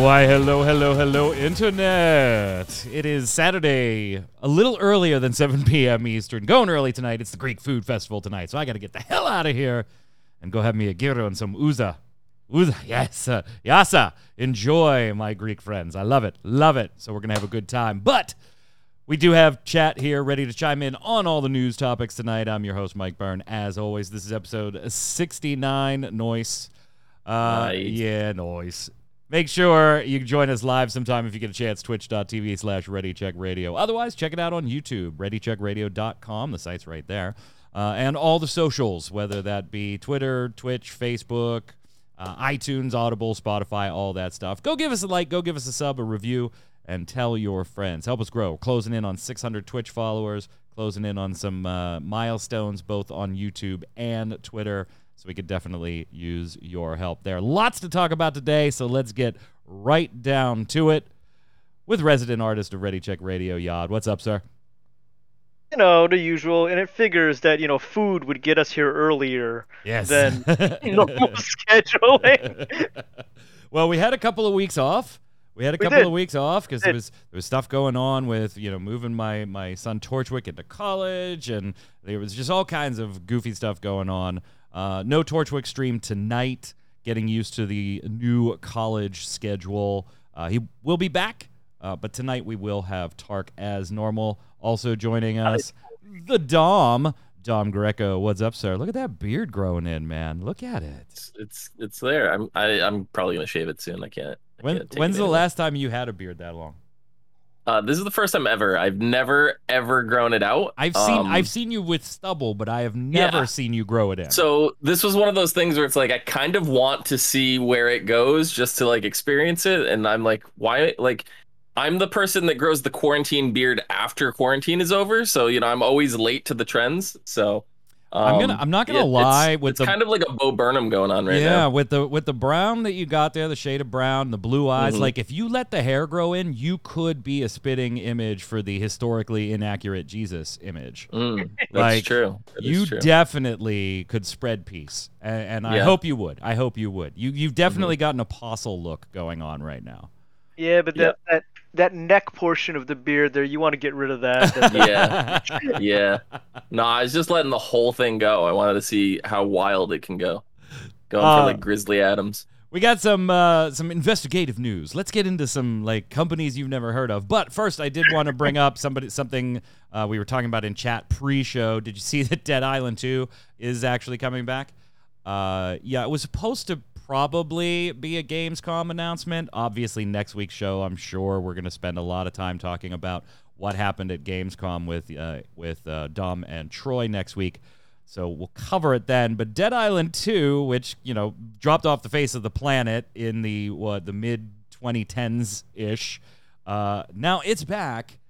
Why, hello, hello, hello, Internet. It is Saturday, a little earlier than 7 p.m. Eastern. Going early tonight. It's the Greek Food Festival tonight, so I got to get the hell out of here and go have me a gyro and some uza. Uza, yes, uh, yasa. Enjoy, my Greek friends. I love it, love it. So we're going to have a good time. But we do have chat here ready to chime in on all the news topics tonight. I'm your host, Mike Byrne. As always, this is episode 69. Noise. Uh, Nice. Yeah, noise. Make sure you join us live sometime if you get a chance. Twitch.tv slash ReadyCheckRadio. Otherwise, check it out on YouTube, ReadyCheckRadio.com. The site's right there. Uh, and all the socials, whether that be Twitter, Twitch, Facebook, uh, iTunes, Audible, Spotify, all that stuff. Go give us a like, go give us a sub, a review, and tell your friends. Help us grow. Closing in on 600 Twitch followers, closing in on some uh, milestones both on YouTube and Twitter. So we could definitely use your help there. Lots to talk about today, so let's get right down to it with resident artist of Ready Check Radio, Yod. What's up, sir? you know the usual and it figures that you know food would get us here earlier Yes. than normal scheduling well, we had a couple of weeks off. We had a We couple did. of weeks off because there was there was stuff going on with you know moving my my son Torchwick into college, and there was just all kinds of goofy stuff going on. Uh, no Torchwick stream tonight. Getting used to the new college schedule. Uh, he will be back, uh, but tonight we will have Tark as normal. Also joining us, the Dom. Dom Greco, what's up, sir? Look at that beard growing in, man. Look at it. It's it's, there. I'm I, I'm probably gonna shave it soon. I can't. I When, can't when's the last time you had a beard that long? Uh, this is the first time ever. I've never ever grown it out. I've seen Um, I've seen you with stubble, but I have never Yeah. seen you grow it in. So this was one of those things where it's like I kind of want to see where it goes just to like experience it, and I'm like, why? Like, I'm the person that grows the quarantine beard after quarantine is over, so you know I'm always late to the trends. So I'm gonna- um, I'm not gonna yeah, lie, It's, with it's the- kind of like a Bo Burnham going on right yeah, now. Yeah, with the with the brown that you got there, the shade of brown, the blue eyes. Mhm. Like if you let the hair grow in, you could be a spitting image for the historically inaccurate Jesus image. Mm, that's Like, true. That is you true. definitely could spread peace, and, and I Yeah. hope you would. I hope you would. You you've definitely Mm-hmm. got an apostle look going on right now. yeah but Yeah. that, that that neck portion of the beard there you want to get rid of that That- yeah. yeah. No, I was just letting the whole thing go. I wanted to see how wild it can go. Going Uh, for like Grizzly Adams. We got some uh, some investigative news. Let's get into some like companies you've never heard of. But first, I did want to bring up somebody something uh, we were talking about in chat pre-show. Did you see that Dead Island 2 is actually coming back? Uh, yeah, it was supposed to probably be a Gamescom announcement. Obviously, next week's show, I'm sure we're going to spend a lot of time talking about what happened at Gamescom with uh, with uh, Dom and Troy next week. So we'll cover it then. But Dead Island 2, which, you know, dropped off the face of the planet in the what the mid 2010s ish, uh, now it's back.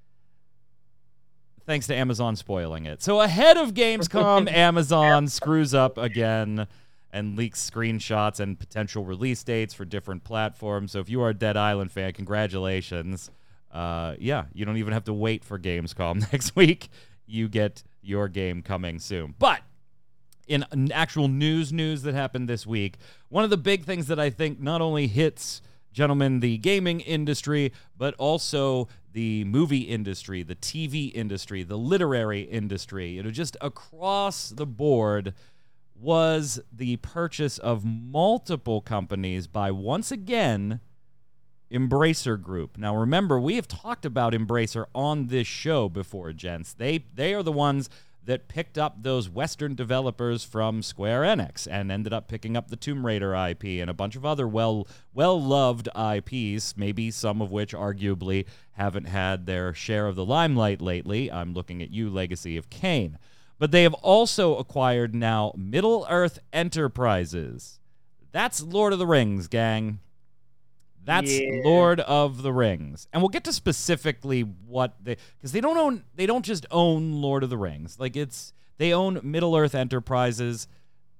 Thanks to Amazon spoiling it. So ahead of Gamescom, Amazon screws up again and leaks screenshots and potential release dates for different platforms. So if you are a Dead Island fan, congratulations. Uh, yeah, you don't even have to wait for Gamescom next week. You get your game coming soon. But in actual news news that happened this week, one of the big things that I think not only hits gentlemen the gaming industry, but also the movie industry, the TV industry, the literary industry, you know, just across the board was the purchase of multiple companies by once again Embracer Group. Now remember, we have talked about Embracer on this show before, gents. They they are the ones that picked up those Western developers from Square Enix and ended up picking up the Tomb Raider IP and a bunch of other well well loved IPs, maybe some of which arguably haven't had their share of the limelight lately. I'm looking at you, Legacy of Kain. But they have also acquired now Middle Earth Enterprises That's Lord of the Rings, gang. That's Yeah. Lord of the Rings, and we'll get to specifically what they because they don't own they don't just own Lord of the Rings. Like it's they own Middle Earth Enterprises.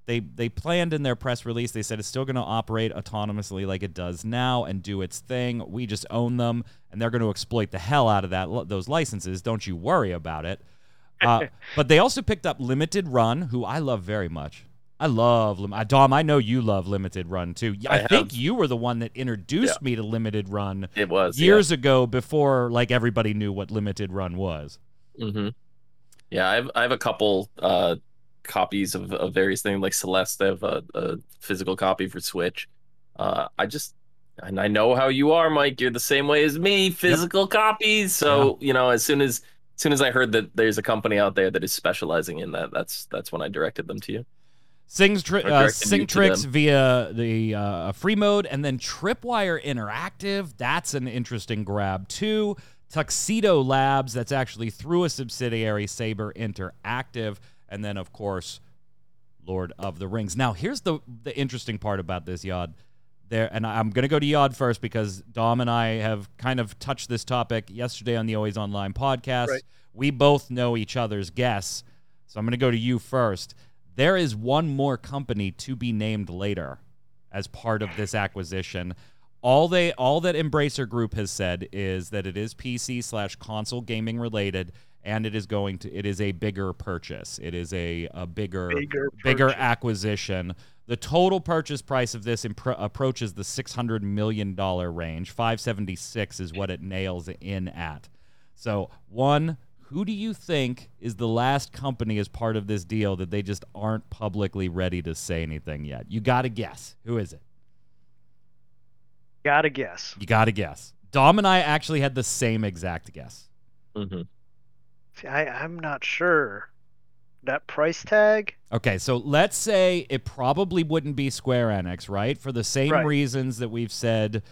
They they planned in their press release. They said it's still going to operate autonomously like it does now and do its thing. We just own them, and they're going to exploit the hell out of that those licenses. Don't you worry about it. Uh, but they also picked up Limited Run, who I love very much. I love Lim- uh, Dom. I know you love Limited Run too. I, I think you were the one that introduced me to Limited Run It was yeah. years ago, before like everybody knew what Limited Run was. hmm Yeah, I have I have a couple uh copies of, of various things like Celeste. I have a, a physical copy for Switch. Uh, I just and I know how you are, Mike. You're the same way as me. Physical copies. So you know, as soon as as soon as I heard that there's a company out there that is specializing in that, that's that's when I directed them to you. Sings tri- uh, Singtrix via the uh, Freemode, and then Tripwire Interactive. That's an interesting grab too. Tuxedo Labs. That's actually through a subsidiary, Saber Interactive, and then of course, Lord of the Rings. Now, here's the the interesting part about this, Yod. There, and I'm going to go to Yod first because Dom and I have kind of touched this topic yesterday on the Always Online podcast. Right. We both know each other's guests, so I'm going to go to you first. There is one more company to be named later as part of this acquisition. All they all that Embracer Group has said is that it is PC slash console gaming related, and it is going to it is a bigger purchase. It is a a bigger Bigger bigger acquisition. The total purchase price of this impro- approaches the six hundred million dollar range. Five seventy six is what it nails in at. So one, who do you think is the last company as part of this deal that they just aren't publicly ready to say anything yet? You got to guess. Who is it? Gotta guess. You got to guess. Dom and I actually had the same exact guess. hmm See, I, I'm not sure. That price tag? Okay, so let's say it probably wouldn't be Square Enix, right? For the same Right. reasons that we've said,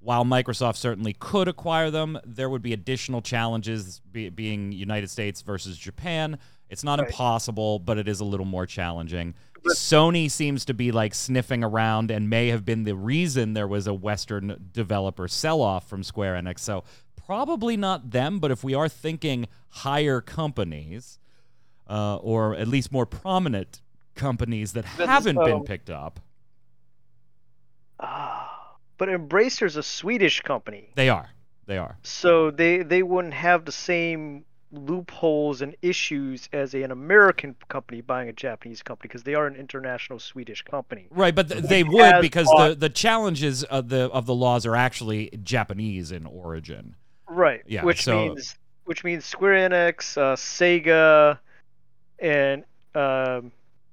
while Microsoft certainly could acquire them, there would be additional challenges be, being United States versus Japan. It's not Right. impossible, but it is a little more challenging. But- Sony seems to be like sniffing around and may have been the reason there was a Western developer sell off from Square Enix. So probably not them, but if we are thinking higher companies, uh, or at least more prominent companies that But, haven't been um, picked up. Ah, but Embracer's a Swedish company, They are. They are. so they they wouldn't have the same loopholes and issues as an American company buying a Japanese company because they are an international Swedish company. Right, but th- they would because the, the challenges of the of the laws are actually Japanese in origin. Right. Yeah, Which so- means which means Square Enix, uh, Sega, and um,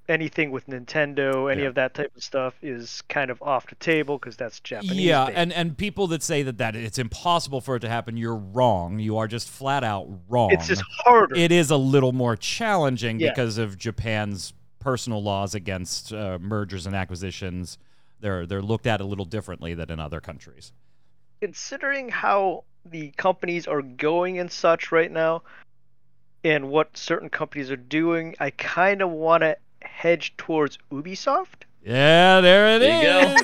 anything with Nintendo, any Yeah. of that type of stuff is kind of off the table because that's Japanese. yeah, based. and and people that say that that it's impossible for it to happen, you're wrong. You are just flat out wrong. it's just harder. it is a little more challenging Yeah. because of Japan's personal laws against uh, mergers and acquisitions. They're they're looked at a little differently than in other countries. considering how the companies are going and such right now and what certain companies are doing, I kind of want to hedge towards Ubisoft. Yeah, there it There you go.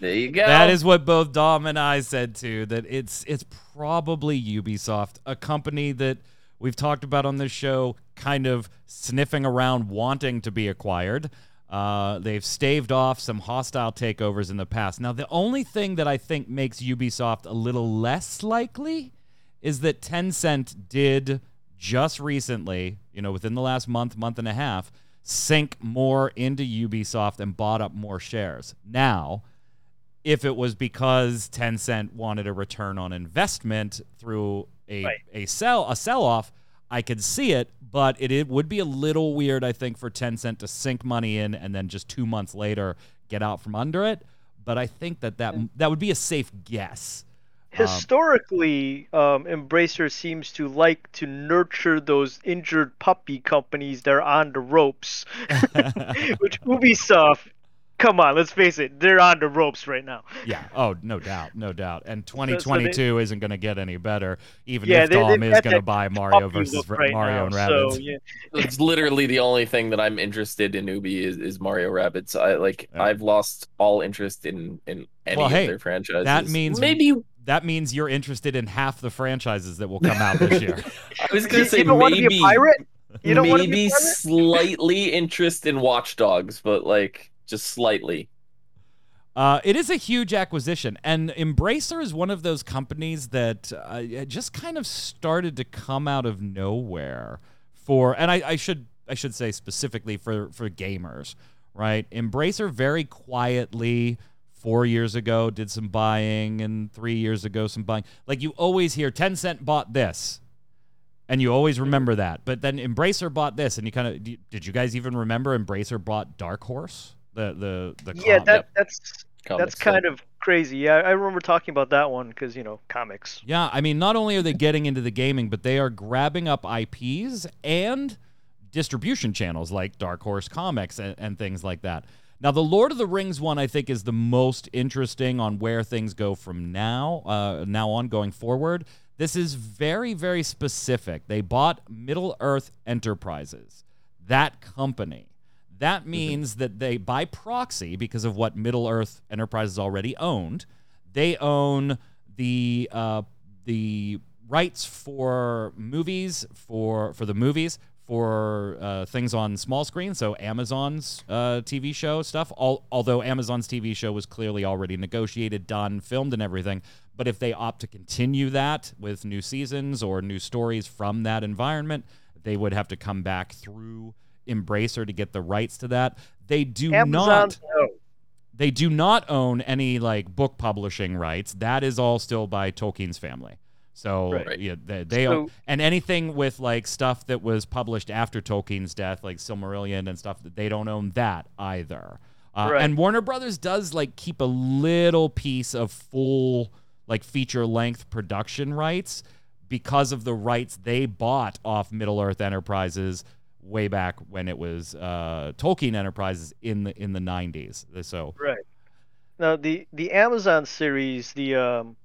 There you go. That is what both Dom and I said too. That it's it's probably Ubisoft, a company that we've talked about on this show, kind of sniffing around, wanting to be acquired. Uh, they've staved off some hostile takeovers in the past. Now, the only thing that I think makes Ubisoft a little less likely is that Tencent did just recently, you know, within the last month, month and a half, sink more into Ubisoft and bought up more shares. Now, if it was because Tencent wanted a return on investment through a Right. a sell a sell off, I could see it, but it, it would be a little weird, I think, for Tencent to sink money in and then just two months later get out from under it. But I think that that, that would be a safe guess. Historically, um, Embracer seems to like to nurture those injured puppy companies that are on the ropes, which Ubisoft come on, let's face it, they're on the ropes right now. Yeah. Oh, no doubt, no doubt. And 2022 isn't going to get any better, even Yeah, if they- Dom is going to buy Mario versus right Mario now, and Rabbids. So, yeah. it's literally the only thing that I'm interested in Ubi is, is Mario Rabbids. I like Yeah. I've lost all interest in in any Well, hey, of their franchises. that means- maybe That means you're interested in half the franchises that will come out this year. I was gonna say you don't want to be maybe pirate? You don't want be maybe pirate? slightly interest in Watchdogs, but like just slightly. Uh, it is a huge acquisition, and Embracer is one of those companies that uh, just kind of started to come out of nowhere for, and I, I should I should say specifically for for gamers, right? Embracer very quietly four years ago did some buying, and three years ago some buying. Like you always hear, Tencent bought this, and you always remember that. But then Embracer bought this, and you kind of did. You guys even remember Embracer bought Dark Horse? The the the Yeah, com- that that's Comics, that's kind of crazy. Yeah, I remember talking about that one because you know comics. Yeah, I mean, not only are they getting into the gaming, but they are grabbing up IPs and distribution channels like Dark Horse Comics and, and things like that. Now, the Lord of the Rings one, I think, is the most interesting on where things go from now, uh, now on going forward. This is very, very specific. They bought Middle Earth Enterprises, that company. That means that they, by proxy, because of what Middle Earth Enterprises already owned, they own the uh, the rights for movies for for the movies for uh, things on small screen. So Amazon's uh, TV show stuff. All, although Amazon's TV show was clearly already negotiated, done, filmed, and everything. But if they opt to continue that with new seasons or new stories from that environment, they would have to come back through Embracer to get the rights to that. They do Amazon, not no. they do not own any like book publishing rights. That is all still by Tolkien's family. So Right. yeah, they, they So- own, and anything with like stuff that was published after Tolkien's death, like Silmarillion and stuff, they don't own that either. Uh, Right. And Warner Brothers does like keep a little piece of full like feature length production rights because of the rights they bought off Middle Earth Enterprises way back when it was uh, Tolkien Enterprises in the in the 90s. So Right. Now the the Amazon series, the um,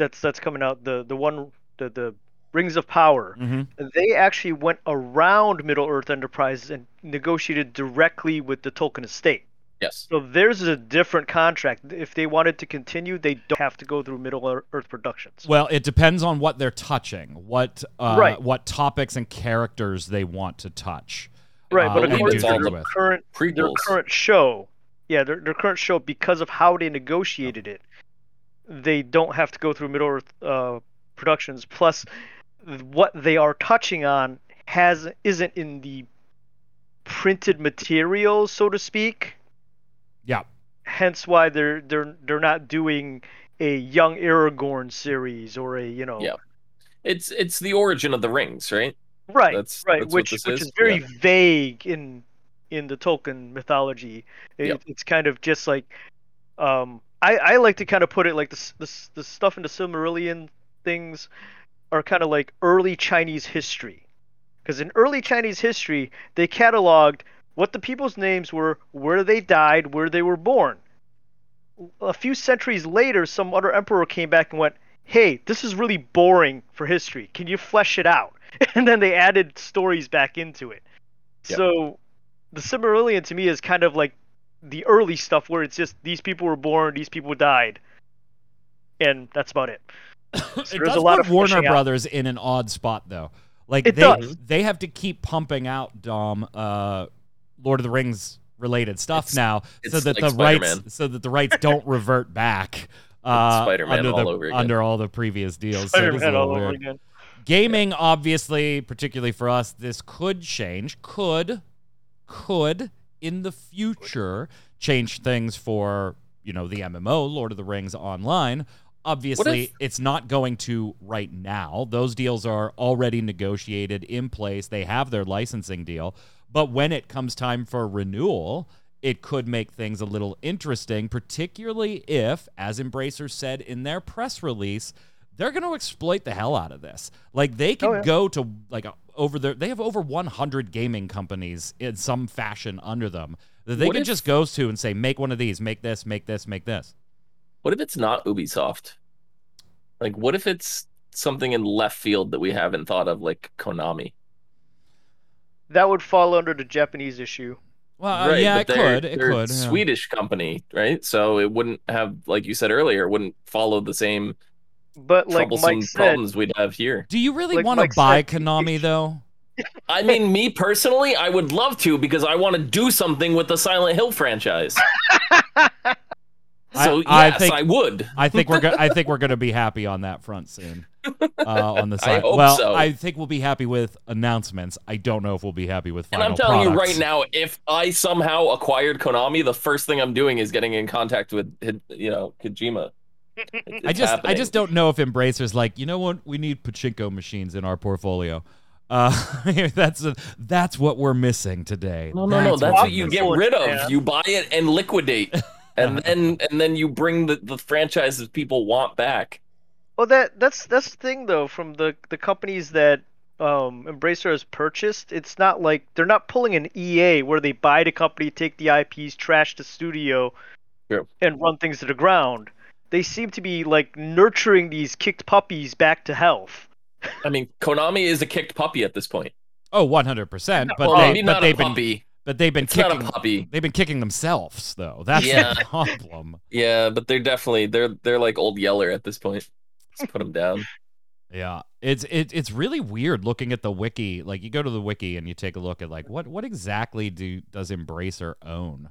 that's that's coming out, the the one the the Rings of Power. mhm. They actually went around Middle Earth Enterprises and negotiated directly with the Tolkien estate. Yes. So theirs is a different contract. If they wanted to continue, they don't have to go through Middle Earth Productions. Well, it depends on what they're touching, what uh, Right. what topics and characters they want to touch. right, uh, but and according do all to their with. current their current show, yeah, their their current show because of how they negotiated it, they don't have to go through Middle Earth uh, Productions. Plus, what they are touching on has isn't in the printed material, so to speak. Yeah. Hence, why they're they're they're not doing a young Aragorn series or a you know Yeah. It's it's the origin of the rings, right? right That's- right that's which which is, is, very yeah. vague in in the Tolkien mythology. It, Yep. It's kind of just like um I I like to kind of put it like this the the stuff in the Silmarillion things are kind of like early Chinese history. Because in early Chinese history, they cataloged what the people's names were, where they died, where they were born. A few centuries later, some other emperor came back and went, "Hey, this is really boring for history. Can you flesh it out?" And then they added stories back into it. Yep. So, the Silmarillion to me is kind of like the early stuff where it's just these people were born, these people died, and that's about it. it there's does a lot put of Warner fleshing out. Brothers in an odd spot though. Like It they does. they have to keep pumping out Dom uh, Lord of the Rings related stuff It's- now, so that like the rights Spider-Man. so that the rights don't revert back. Uh, Spider-Man under all the, over again. under all the previous deals. So it is a Spider-Man little all over again. Gaming, obviously, particularly for us, this could change. Could, could in the future change things for you know the MMO, Lord of the Rings Online. Obviously, if- it's not going to right now. Those deals are already negotiated in place. They have their licensing deal. But when it comes time for renewal, it could make things a little interesting, particularly if, as Embracer said in their press release, they're going to exploit the hell out of this. Like they oh, could Oh, yeah. go to like a over their they have over 100 gaming companies in some fashion under them that they What can if- just go to and say make one of these, make this, make this, make this. What if it's not Ubisoft? Like, what if it's something in left field that we haven't thought of, like Konami? That would fall under the Japanese issue. Well, uh, right, yeah, it they're- could. It they're a could. yeah. Swedish company, right? So it wouldn't have, like you said earlier, it wouldn't follow the same But like troublesome Mike said, problems we'd have here. Do you really Like want to buy said, Konami though? I mean, me personally, I would love to because I want to do something with the Silent Hill franchise. So I yes, think- I would. I think we're go- I think we're going to be happy on that front soon. Uh, on the I side. hope well, so. I think we'll be happy with announcements. I don't know if we'll be happy with And final I'm telling products. you right now, if I somehow acquired Konami, the first thing I'm doing is getting in contact with, you know, Kojima. It- I it's just I just don't know if Embracer's like, you know what, we need pachinko machines in our portfolio. Uh, that's a, that's what we're missing today. No, no, no. That's we're what you get missing. rid Yeah. of. You buy it and liquidate, and then and then you bring the, the franchises people want back. Well, that that's that's the thing though. From the the companies that um, Embracer has purchased, it's not like they're not pulling an EA where they buy the company, take the IPs, trash the studio, True. and run things to the ground. They seem to be like nurturing these kicked puppies back to health. I mean, Konami is a kicked puppy at this point. Oh, 100%, but well, they maybe but not a they've been puppy. but they've been It's kicking not a puppy. they've been kicking themselves though. That's Yeah. the problem. Yeah, but they're definitely they're they're like old Yeller at this point. Let's put them down. Yeah, it's it, it's really weird looking at the wiki. Like you go to the wiki and you take a look at like what what exactly do does Embracer own?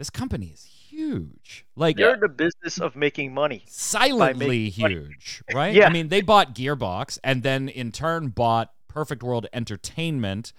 This company is huge. Like They're in the business of making money. silently making money. huge, right? Yeah. I mean, they bought Gearbox and then in turn bought Perfect World Entertainment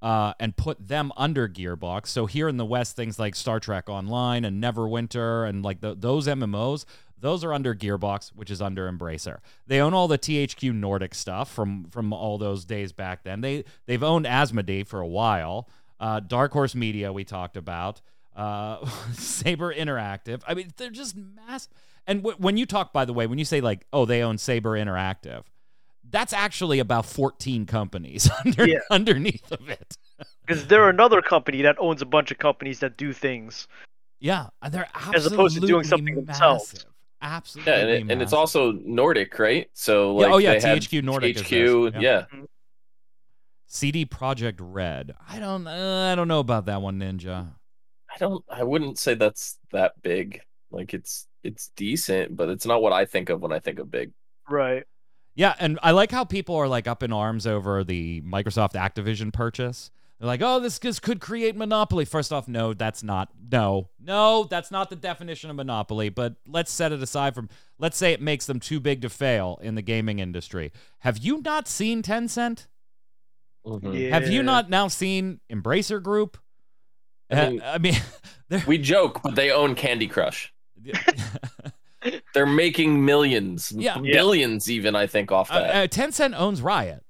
uh, and put them under Gearbox. So here in the West, things like Star Trek Online and Neverwinter and like the, those MMOs, those are under Gearbox, which is under Embracer. They own all the THQ Nordic stuff from from all those days back then. They they've owned Asmodee for a while. Uh, Dark Horse Media we talked about. Uh, Saber Interactive. I mean, they're just massive. And w- when you talk, by the way, when you say like, oh, they own Saber Interactive, that's actually about 14 companies under, Yeah. underneath of it. Because they're another company that owns a bunch of companies that do things. Yeah, they're absolutely As opposed to doing something themselves. massive. Absolutely, Yeah, and, it, and it's also Nordic, right? So Yeah, like oh, yeah, they have THQ Nordic is THQ, this, yeah. CD Projekt Red. I don't, uh, I don't know about that one, Ninja. I don't. I wouldn't say that's that big. Like it's it's decent, but it's not what I think of when I think of big. Right. Yeah, and I like how people are like up in arms over the Microsoft Activision purchase. They're like, "Oh, this, this could create monopoly." First off, no, that's not. No, no, that's not the definition of monopoly. But let's set it aside from. Let's say it makes them too big to fail in the gaming industry. Have you not seen Tencent? Mhm. Yeah. Have you not now seen Embracer Group? I Uh, mean- I mean, they're, We joke, but they own Candy Crush. They're making millions, Yeah. billions, even I think off uh, that. uh, Tencent owns Riot,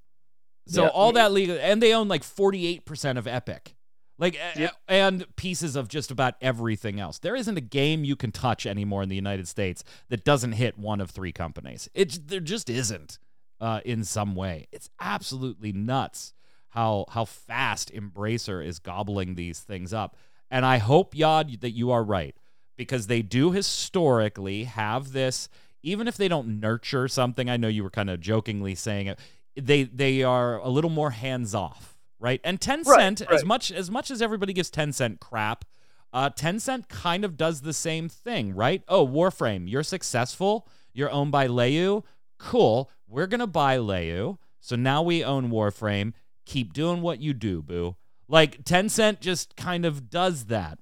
so Yeah. all that legal, and they own like forty eight percent of Epic, like, uh, Yep. and pieces of just about everything else. There isn't a game you can touch anymore in the United States that doesn't hit one of three companies. It's there just isn't uh, in some way. It's absolutely nuts how how fast Embracer is gobbling these things up, and I hope Yod that you are right because they do historically have this even if they don't nurture something i know you were kind of jokingly saying it they they are a little more hands off right and Tencent Right, as much as much as everybody gives Tencent crap uh, Tencent kind of does the same thing, right? Oh, Warframe, you're successful. You're owned by Leyou. Cool. We're going to buy Leyou. So now we own Warframe. Keep doing what you do, boo. Like Tencent just kind of does that.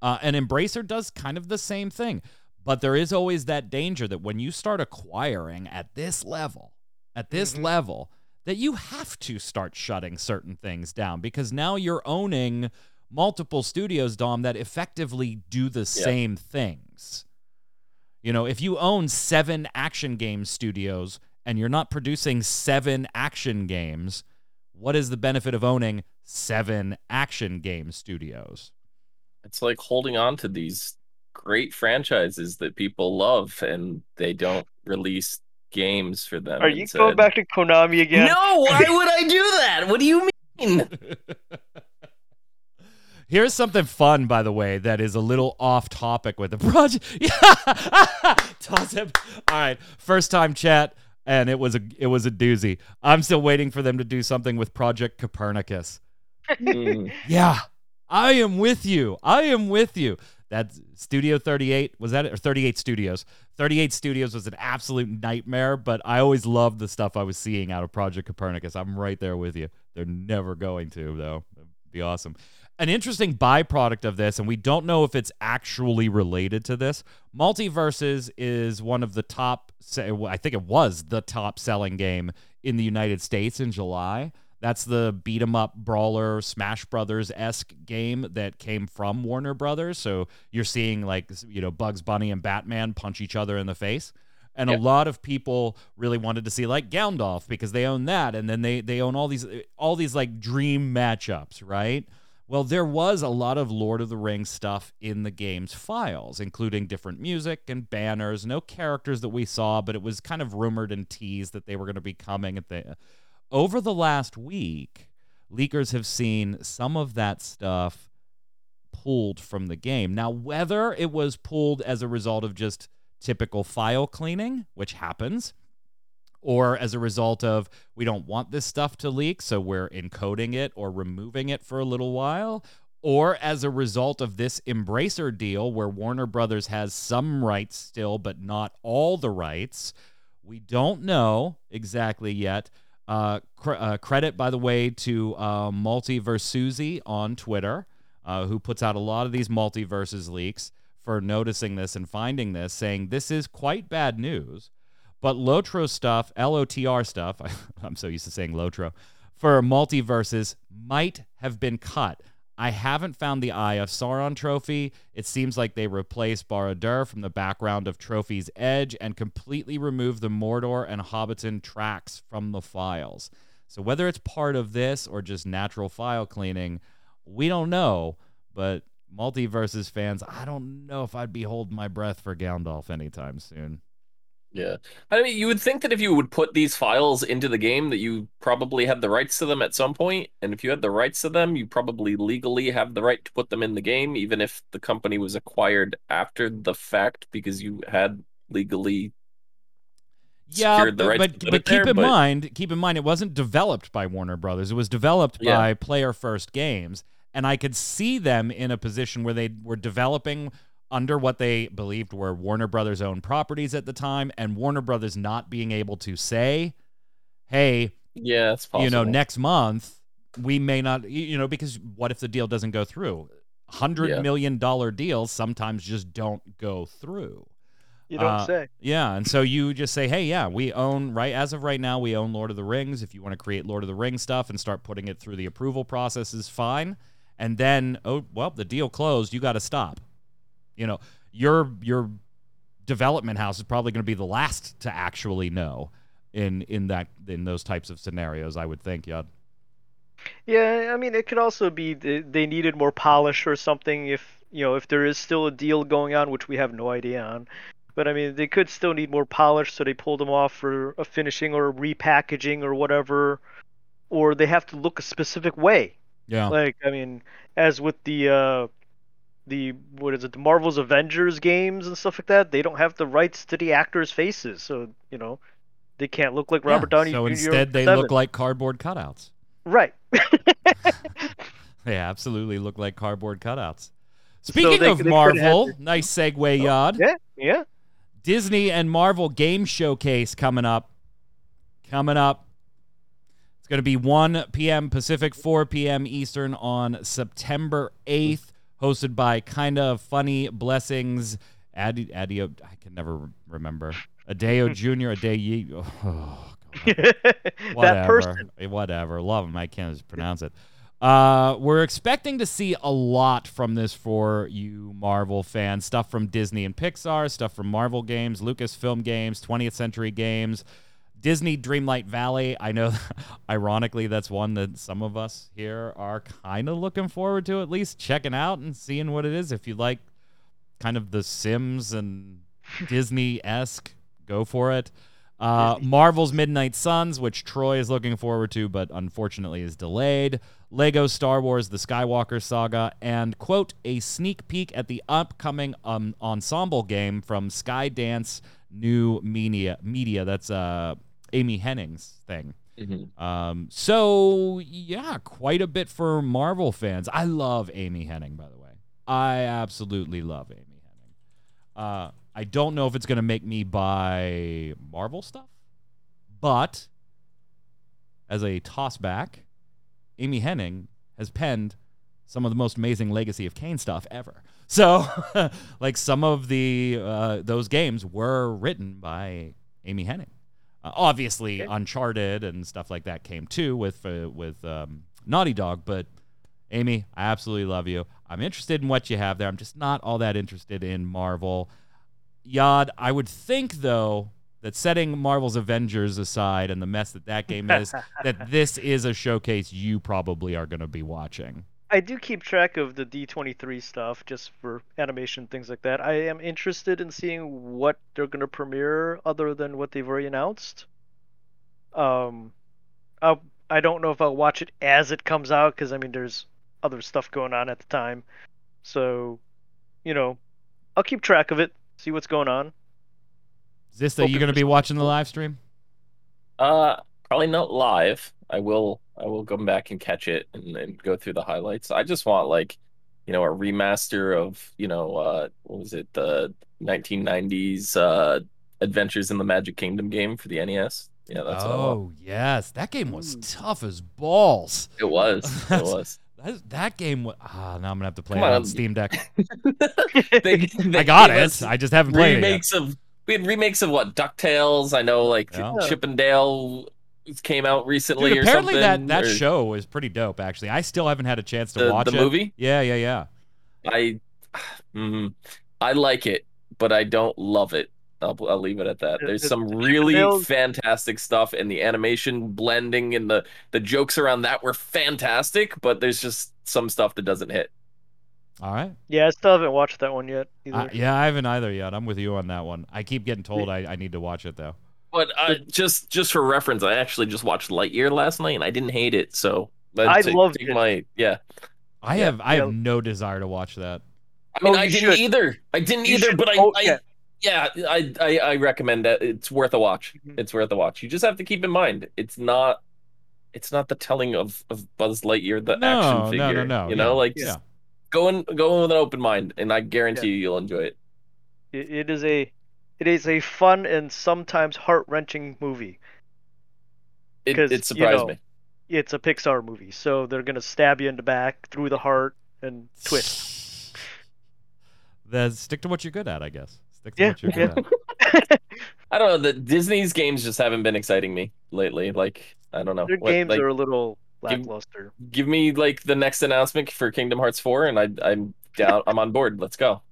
Uh, and Embracer does kind of the same thing. But there is always that danger that when you start acquiring at this level, at this Mhm. level, that you have to start shutting certain things down because now you're owning multiple studios, Dom, that effectively do the same things. You know, if you own seven action game studios and you're not producing seven action games, what is the benefit of owning seven action game studios? It's like holding on to these great franchises that people love and they don't release games for them. Are you instead. going back to Konami again? No, why would I do that? What do you mean? Here's something fun, by the way, that is a little off topic with the project. Yeah, toss him. All right, first time chat, and it was a it was a doozy. I'm still waiting for them to do something with Project Copernicus. Mm. Yeah, I am with you. I am with you. That Studio 38 was that it? or 38 Studios. 38 Studios was an absolute nightmare, but I always loved the stuff I was seeing out of Project Copernicus. I'm right there with you. They're never going to though. That'd be awesome. An interesting byproduct of this, and we don't know if it's actually related to this. MultiVersus is one of the top. I think it was the top selling game in the United States in July. That's the beat 'em up brawler Smash Brothers esque game that came from Warner Brothers. So you're seeing like you know Bugs Bunny and Batman punch each other in the face. And Yep. a lot of people really wanted to see like Gandalf because they own that, and then they they own all these all these like dream matchups, right? Well, there was a lot of Lord of the Rings stuff in the game's files, including different music and banners. No characters that we saw, but it was kind of rumored and teased that they were going to be coming at the over the last week, leakers have seen some of that stuff pulled from the game. Now, whether it was pulled as a result of just typical file cleaning, which happens, or as a result of we don't want this stuff to leak, so we're encoding it or removing it for a little while, or as a result of this Embracer deal where Warner Brothers has some rights still, but not all the rights. We don't know exactly yet. Uh, uh, credit, by the way, to uh, Multiverse Susie on Twitter, uh, who puts out a lot of these MultiVersus leaks for noticing this and finding this, saying this is quite bad news. But Lotro stuff, LOTR stuff, I'm so used to saying Lotro, for MultiVersus might have been cut. I haven't found the Eye of Sauron trophy. It seems like they replaced Barad-dûr from the background of Trophy's Edge and completely removed the Mordor and Hobbiton tracks from the files. So whether it's part of this or just natural file cleaning, we don't know. But MultiVersus fans, I don't know if I'd be holding my breath for Gandalf anytime soon. Yeah. I mean, you would think that if you would put these files into the game, that you probably had the rights to them at some point. And if you had the rights to them, you probably legally have the right to put them in the game, even if the company was acquired after the fact, because you had legally. Yeah, the but, but, but it there, keep in but- mind, keep in mind, it wasn't developed by Warner Brothers. It was developed Yeah. by Player First Games, and I could see them in a position where they were developing under what they believed were Warner Brothers' own properties at the time, and Warner Brothers not being able to say, "Hey, Yeah, it's possible. you know, next month we may not, you know, because what if the deal doesn't go through? Hundred Yeah. million dollar deals sometimes just don't go through. You don't Uh, say. Yeah, and so you just say, "Hey, yeah, we own right as of right now, we own Lord of the Rings. If you want to create Lord of the Rings stuff and start putting it through the approval process is fine." And then, oh, well, the deal closed, you got to stop. You know, your your development house is probably going to be the last to actually know in in that in those types of scenarios, I would think, yeah. Yeah, I mean, it could also be they needed more polish or something. If you know, if there is still a deal going on, which we have no idea on, but I mean, they could still need more polish, so they pulled them off for a finishing or a repackaging or whatever, or they have to look a specific way. Yeah. Like, I mean, as with the uh, the what is it, the Marvel's Avengers games and stuff like that, they don't have the rights to the actors' faces, so you know, they can't look like Robert Yeah, Downey So Jr. instead they look like cardboard cutouts. right. They absolutely look like cardboard cutouts. Speaking they- of they Marvel, nice segue, oh, Yod. yeah, yeah. Disney and Marvel Game Showcase coming up. Coming up. It's going to be 1 p.m. Pacific, 4 p.m. Eastern on September 8th, hosted by Kinda Funny Blessings. Adi, Adio, I can never remember. Adeo Jr., Adeyi. Oh, Whatever. person. Whatever. Love him. I can't just pronounce it. Uh, we're expecting to see a lot from this for you Marvel fans. Stuff from Disney and Pixar, stuff from Marvel games, Lucasfilm games, 20th Century games, Disney Dreamlight Valley. I know, ironically, that's one that some of us here are kind of looking forward to at least checking out and seeing what it is. If you like kind of the Sims and Disney esque, go for it. Uh, Marvel's Midnight Suns, which Troy is looking forward to, but unfortunately is delayed. Lego Star Wars: The Skywalker Saga, and quote a sneak peek at the upcoming um, ensemble game from Skydance New Media. Media. That's uh, Amy Hennig's thing. Mhm. Um, so yeah, quite a bit for Marvel fans. I love Amy Hennig, by the way. I absolutely love Amy Hennig. Uh, I don't know if it's gonna make me buy Marvel stuff, but as a toss back, Amy Hennig has penned some of the most amazing Legacy of Kain stuff ever. So, like some of the uh, those games were written by Amy Hennig. Uh, obviously, Okay. Uncharted and stuff like that came too with uh, with um, Naughty Dog. But Amy, I absolutely love you. I'm interested in what you have there. I'm just not all that interested in Marvel. Yod, I would think though that setting Marvel's Avengers aside and the mess that that game is, that this is a showcase you probably are going to be watching. I do keep track of the D23 stuff just for animation things like that. I am interested in seeing what they're going to premiere other than what they've already announced. Um I'll, I don't know if I'll watch it as it comes out cuz I mean there's other stuff going on at the time. So, you know, I'll keep track of it, see what's going on. Is this that you Hoping going to be watching the live stream? Uh, probably not live. I will. I will come back and catch it and, and go through the highlights. I just want like, you know, a remaster of you know, uh, what was it, the 1990s uh, Adventures in the Magic Kingdom game for the NES. Yeah, that's what I oh yes, that game was Ooh. tough as balls. It was. It was. That, that game was. Ah, now I'm gonna have to play Come it on on. Steam Deck. They- they I got it. I just haven't played it. Remakes of we had remakes of what Ducktales. I know like Yeah. Chip 'n Dale came out recently Dude, or apparently something. that that or show was pretty dope. Actually, I still haven't had a chance to the, watch the it. movie. Yeah, yeah, yeah. I, mhm. I like it, but I don't love it. I'll, I'll leave it at that. There's some really fantastic stuff, and the animation blending and the the jokes around that were fantastic. But there's just some stuff that doesn't hit. All right. yeah, I still haven't watched that one yet either. Uh, yeah, I haven't either yet. I'm with you on that one. I keep getting told I, I need to watch it though. But uh, just just for reference, I actually just watched Lightyear last night, and I didn't hate it. So I take- loved take it. My yeah. I Yeah, have I have no desire to watch that. I mean, Oh, I didn't should. either. I didn't You either, should- but I, oh, I yeah. yeah, I, I I recommend that. It's worth a watch. Mhm. It's worth a watch. You just have to keep in mind, it's not, it's not the telling of of Buzz Lightyear, the no, action no, figure. no, no. You know, yeah, like yeah. just go in, go in with an open mind, and I guarantee you, you'll enjoy it. It, it is a it is a fun and sometimes heart wrenching movie. It, 'Cause, it you surprised know, me. It's a Pixar movie, so they're gonna stab you in the back through the heart and twist. Then stick to what you're good at, I guess. Stick to Yeah, what you're good at. I don't know. The Disney's games just haven't been exciting me lately. Like I don't know. Their What- games like, are a little give- lackluster. give me like the next announcement for Kingdom Hearts 4, and I I'm down. I'm on board. Let's go.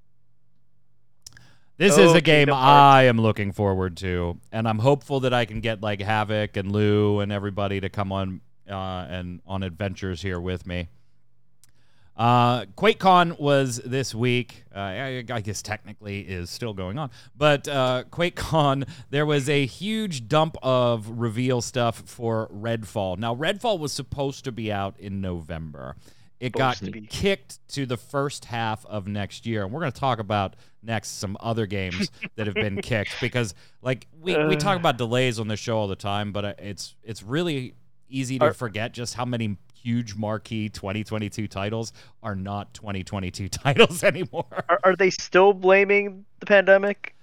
This is a game I am looking forward to, and I'm hopeful that I can get like Havoc and Lou and everybody to come on uh, and on adventures here with me. Uh, QuakeCon was this week. Uh, I, I guess technically is still going on, but uh, QuakeCon there was a huge dump of reveal stuff for Redfall. Now Redfall was supposed to be out in November. It got to kicked to the first half of next year, and we're going to talk about next some other games that have been kicked because, like, we, we talk Uh. about delays on the show all the time, but uh, it's it's really easy to Are- forget just how many huge marquee 2022 titles are not 2022 titles anymore. Are, are they still blaming the pandemic?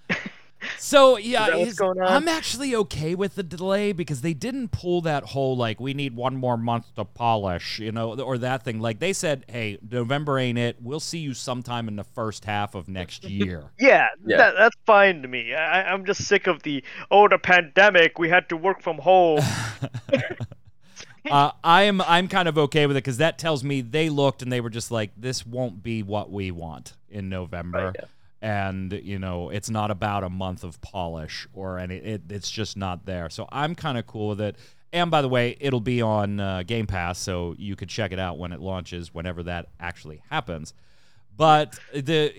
So yeah, is- I'm actually okay with the delay because they didn't pull that whole like we need one more month to polish, you know, or that thing. Like they said, hey, November ain't it. We'll see you sometime in the first half of next year. Yeah, Yeah. That, that's fine to me. I, I'm just sick of the oh the pandemic. We had to work from home. uh, I'm I'm kind of okay with it because that tells me they looked and they were just like, this won't be what we want in November. Right, yeah. And you know it's not about a month of polish or any. It, it's just not there. So I'm kind of cool with it. And by the way, it'll be on uh, Game Pass, so you could check it out when it launches, whenever that actually happens. But the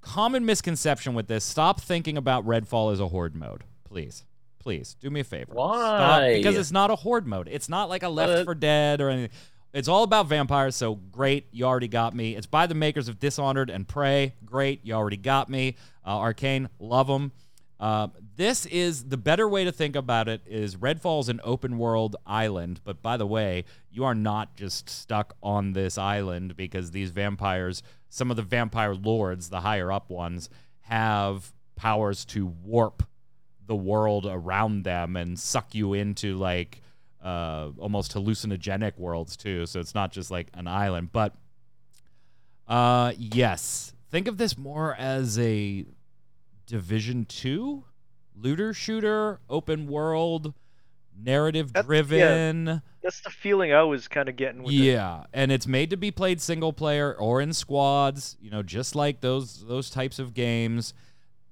common misconception with this: stop thinking about Redfall as a horde mode, please, Please do me a favor. Why? Stop, because it's not a horde mode. It's not like a Left Uh, 4 Dead or anything. It's all about vampires, so great, you already got me. It's by the makers of Dishonored and Prey. Great, you already got me. Uh, Arkane, love them. Uh, this is the better way to think about it is Redfall's an open world island, but by the way, you are not just stuck on this island because these vampires, some of the vampire lords, the higher up ones, have powers to warp the world around them and suck you into like uh, almost hallucinogenic worlds too. So it's not just like an island, but uh, yes, think of this more as a Division Two looter shooter, open world, narrative driven. That's the feeling I was kind of getting with it. Yeah, and it's made to be played single player or in squads, you know, just like those those types of games.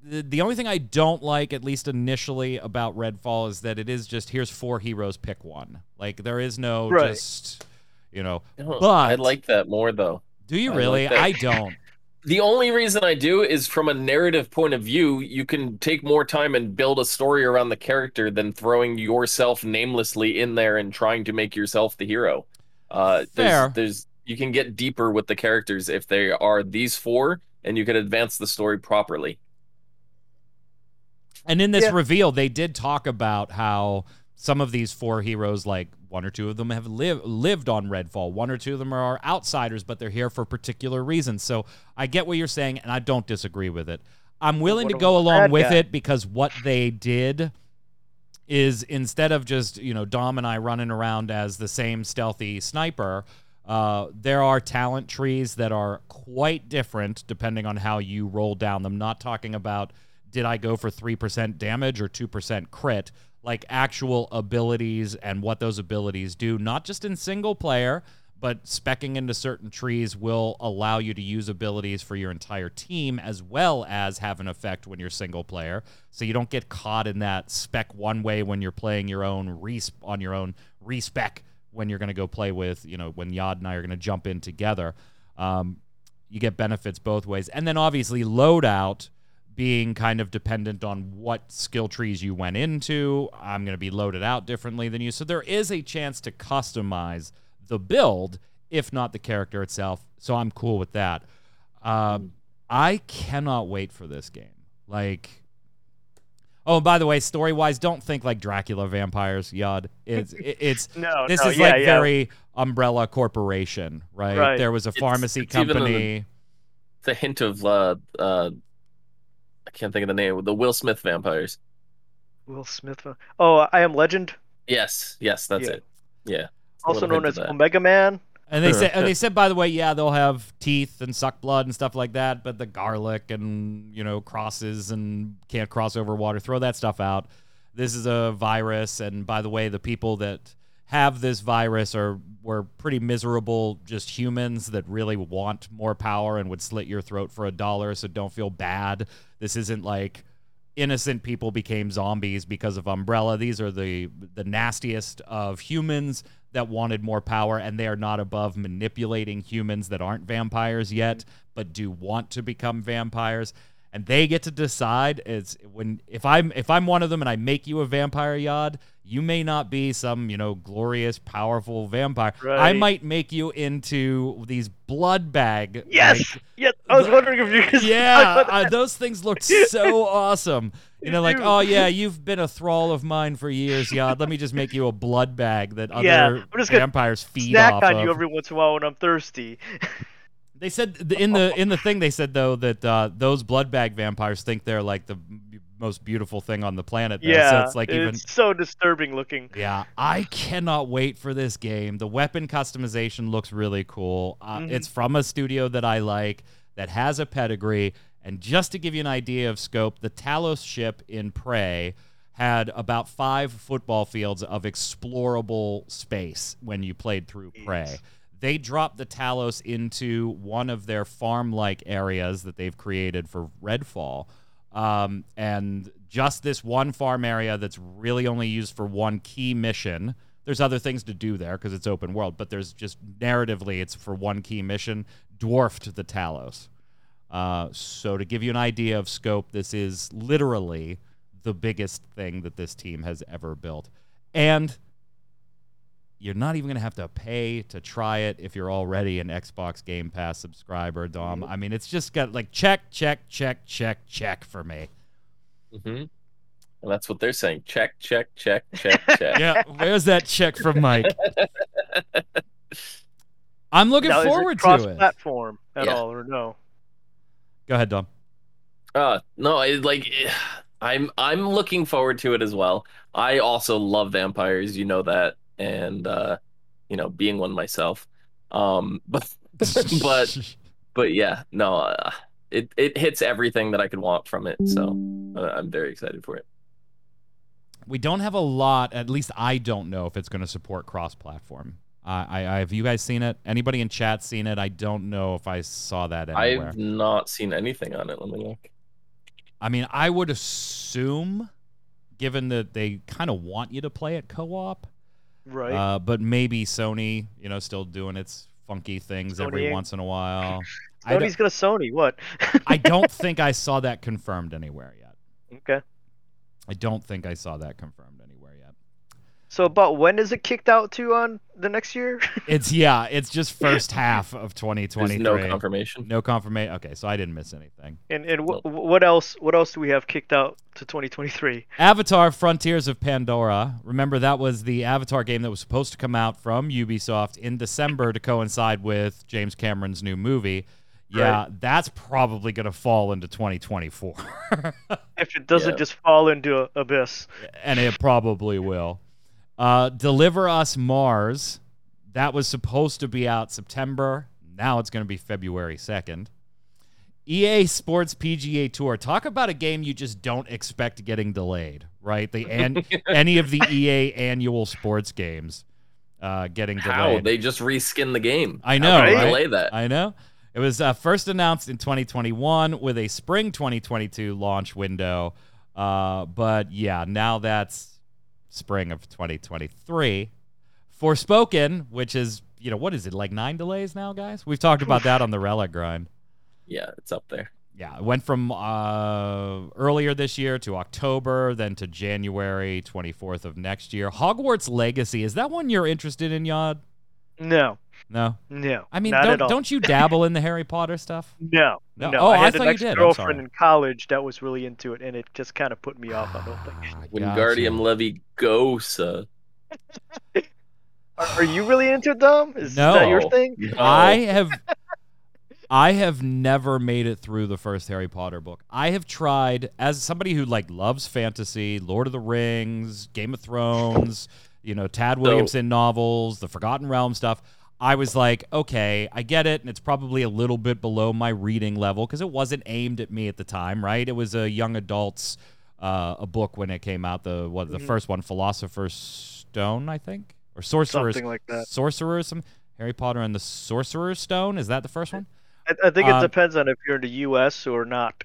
The, the only thing I don't like, at least initially, about Redfall is that it is just here's four heroes, pick one. Like there is no Right. just, you know. Oh, But- I like that more though. Do you I really? like. I don't. The only reason I do is from a narrative point of view, you can take more time and build a story around the character than throwing yourself namelessly in there and trying to make yourself the hero. Uh, Fair. There's, there's you can get deeper with the characters if they are these four, and you can advance the story properly. And in this Yeah. reveal, they did talk about how some of these four heroes, like one or two of them, have live, lived on Redfall. One or two of them are outsiders, but they're here for particular reasons. So I get what you're saying, and I don't disagree with it. I'm willing to go along with guy. it because what they did is instead of just you know Dom and I running around as the same stealthy sniper, uh, there are talent trees that are quite different depending on how you roll down them. Not talking about did I go for three percent damage or two percent crit, like actual abilities and what those abilities do, not just in single player. But specking into certain trees will allow you to use abilities for your entire team as well as have an effect when you're single player. So you don't get caught in that spec one way when you're playing your own res- on your own respec when you're going to go play with, you know, when Yod and I are going to jump in together. Um, you get benefits both ways. And then obviously loadout being kind of dependent on what skill trees you went into. I'm going to be loaded out differently than you. So there is a chance to customize the build, if not the character itself. So I'm cool with that. Um, I cannot wait for this game. Like, oh, and by the way, story wise, don't think like Dracula vampires, Yod. It's it's No, this no, is yeah, like yeah. very Umbrella Corporation, right? Right. There was a It's- pharmacy it's even in the- company. It's a hint of uh, uh, I can't think of the name. The Will Smith vampires. Will Smith. Uh, oh, I am Legend, Yes, yes, that's Yeah. it. Yeah. also known as. Omega Man. And they said, and they said, by the way, yeah, they'll have teeth and suck blood and stuff like that, but the garlic and you know crosses and can't cross over water. Throw that stuff out. This is a virus, and by the way, the people that have this virus are were pretty miserable, just humans that really want more power and would slit your throat for a dollar. So don't feel bad. This isn't like innocent people became zombies because of Umbrella. These are the the nastiest of humans that wanted more power, and they are not above manipulating humans that aren't vampires yet, mm-hmm. but do want to become vampires. And they get to decide is when if I'm if I'm one of them and I make you a vampire yod, you may not be some, you know, glorious, powerful vampire. I might make you into these blood bag. Yes, like, yes. I was wondering if you could. yeah, uh, those things look so awesome. You know, like, oh yeah, you've been a thrall of mine for years, Yod. Let me just make you a blood bag that other Yeah, vampires feed snack off on of. you every once in a while when I'm thirsty. They said in the in the thing they said though that uh, those blood bag vampires think they're like the most beautiful thing on the planet. Though. yeah, so it's like even so disturbing looking. yeah, I cannot wait for this game. The weapon customization looks really cool. Uh, Mhm. It's from a studio that I like that has a pedigree. And just to give you an idea of scope, the Talos ship in Prey had about five football fields of explorable space when you played through Prey. Jeez. They dropped the Talos into one of their farm like areas that they've created for Redfall. Um, and just this one farm area that's really only used for one key mission. There's other things to do there because it's open world, but there's just narratively, it's for one key mission. Dwarfed the Talos. Uh, so to give you an idea of scope, this is literally the biggest thing that this team has ever built. And you're not even going to have to pay to try it if you're already an Xbox Game Pass subscriber, Dom. I mean, it's just got like check, check, check, check, check for me. Mm-hmm. And that's what they're saying. Check, check, check, check, check. Yeah, where's that check from Mike? I'm looking now, forward is it cross to it. platform at Yeah. all or no? Go ahead, Dom. Uh no, I like I'm I'm looking forward to it as well. I also love vampires, you know that, and uh you know, being one myself. Um but but but yeah, no, uh, it it hits everything that I could want from it. So uh, I'm very excited for it. we don't have a lot. At least I don't know if it's going to support cross-platform. Uh, I, I have you guys seen it? Anybody in chat seen it? I don't know if I saw that anywhere. I've not seen anything on it. Let me look. I mean, I would assume, given that they kind of want you to play it co-op, Right. uh, but maybe Sony, you know, still doing its funky things every Sony- once in a while. I Sony's don't, gonna Sony. What? I don't think I saw that confirmed anywhere yet. okay. I don't think I saw that confirmed anywhere. So about when is it kicked out to on the next year? It's yeah, it's just first half of There's 2023. no confirmation. No confirmation. Okay, so I didn't miss anything. and and wh- what else? What else do we have kicked out to 2023? Avatar: Frontiers of Pandora. Remember that was the Avatar game that was supposed to come out from Ubisoft in December to coincide with James Cameron's new movie. Yeah, that's probably going to fall into 2024. If it doesn't Yeah. just fall into a abyss. and it probably will. Uh, Deliver Us Mars. That was supposed to be out September. Now it's going to be February 2nd. EA Sports PGA Tour. Talk about a game you just don't expect getting delayed, right? The an- any of the EA annual sports games uh, getting How delayed. they just reskin the game? I know, they right? delay that. I know. It was uh, first announced in 2021 with a spring 2022 launch window. Uh, but yeah, now that's spring of 2023. Forspoken, which is, you know, what is it, like nine delays now, guys? We've talked about that on the Relic grind. Yeah, it's up there. Yeah, it went from uh, earlier this year to October, then to January 24th of next year. Hogwarts Legacy, is that one you're interested in, Yod? No, No. no. I mean, not don't, at all. don't you dabble in the Harry Potter stuff? No, No. no. Oh, I I had thought an you did. I'm ex-girlfriend in college that was really into it, and it just kind of put me off. I don't think. Ah, Wingardium Leviosa. Are, are you really into it, Dom? Is No. that your thing? No. I have I have never made it through the first Harry Potter book. I have tried as somebody who like loves fantasy, Lord of the Rings, Game of Thrones, you know, Tad Williamson novels, the Forgotten Realm stuff. I was like, okay, I get it, and it's probably a little bit below my reading level because it wasn't aimed at me at the time, right? It was a young adults uh, a book when it came out. The what the Mhm. first one, Philosopher's Stone, I think, or Sorcerer's Something like that. Sorcerer, some Harry Potter and the Sorcerer's Stone. Is that the first one? I, I think it Um, depends on if you're in the U.S. or not.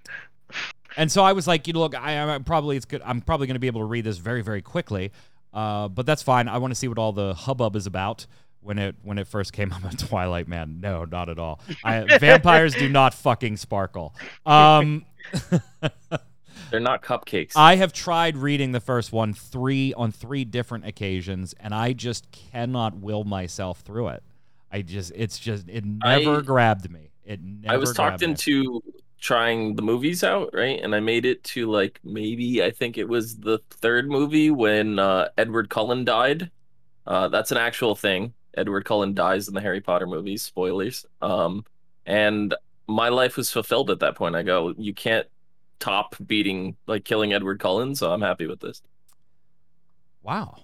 And so I was like, you know, look, I, I'm probably it's good. I'm probably going to be able to read this very, very quickly. Uh, but that's fine. I want to see what all the hubbub is about when it when it first came up on Twilight Man. No, not at all. I, vampires do not fucking sparkle. Um, They're not cupcakes. I have tried reading the first one three on three different occasions, and I just cannot will myself through it. I just, it's just, it never I- grabbed me. It never. I was talked me. into trying the movies out, right? And I made it to like maybe I think it was the third movie when uh, Edward Cullen died. Uh, that's an actual thing. Edward Cullen dies in the Harry Potter movies. Spoilers. Um, and my life was fulfilled at that point. I go, you can't top beating like killing Edward Cullen, so I'm happy with this. Wow.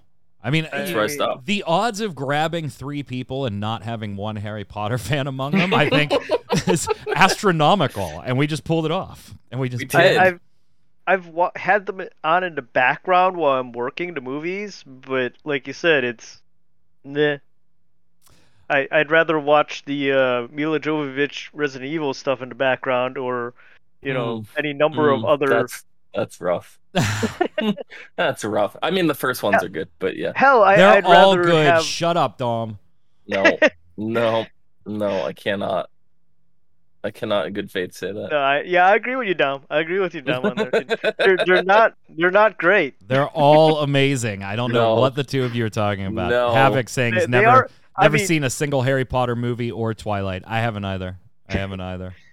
I mean, That's where I stopped. the odds of grabbing three people and not having one Harry Potter fan among them, I think, is astronomical. And we just pulled it off. And we just We did. did. I, I've I've wa- had them on in the background while I'm working the movies, but like you said, it's meh. I I'd rather watch the uh, Milla Jovovich Resident Evil stuff in the background, or you know Mm. any number of Mm, other. That's that's rough. That's rough. I mean, the first ones are good, but yeah, Hell, I, They're I'd all rather good. have. Shut up, Dom. no, no, no, I cannot. I cannot in good faith say that. No, I, yeah, I agree with you, Dom. I agree with you, Dom. On they're, they're not they're not great. They're all amazing. I don't know what the two of you are talking about. No. Havoc saying he's They- they never are- I never mean- seen a single Harry Potter movie or Twilight. I haven't either. I haven't either.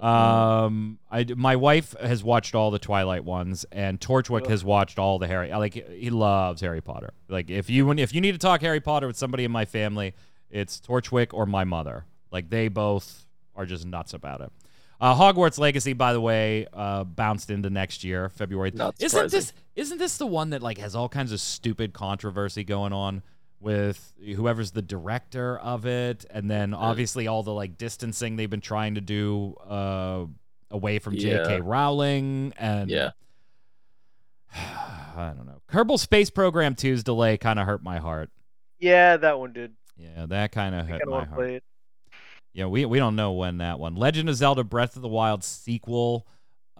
Um, I my wife has watched all the Twilight ones, and Torchwick has watched all the Harry. Like he loves Harry Potter. Like if you if you need to talk Harry Potter with somebody in my family, it's Torchwick or my mother. Like they both are just nuts about it. Uh, Hogwarts Legacy, by the way, uh, bounced into next year, February. Not isn't surprising. this isn't this the one that like has all kinds of stupid controversy going on with whoever's the director of it, and then obviously all the like distancing they've been trying to do uh, away from J.K. Yeah. Rowling, and Yeah. I don't know. Kerbal Space Program 2's delay kind of hurt my heart. Yeah, that one did. Yeah, that kind of hurt my heart. Yeah, we we don't know when that one. Legend of Zelda: Breath of the Wild sequel.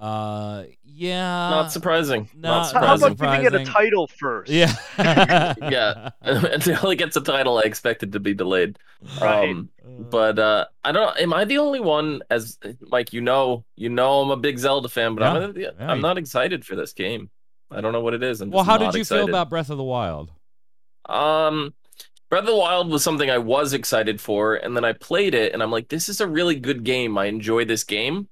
Uh, yeah, Not surprising. no, Not How Surprising. about giving it a title first? Yeah, Yeah. Until it gets a title, I expect it to be delayed. Right. Um, but uh, I don't. Am I the only one? As Mike, you know, you know, I'm a big Zelda fan, but I'm, Yeah, I'm not excited for this game. I don't know what it is. I'm well, how did you excited. feel about Breath of the Wild? Um, Breath of the Wild was something I was excited for, and then I played it, and I'm like, this is a really good game. I enjoy this game,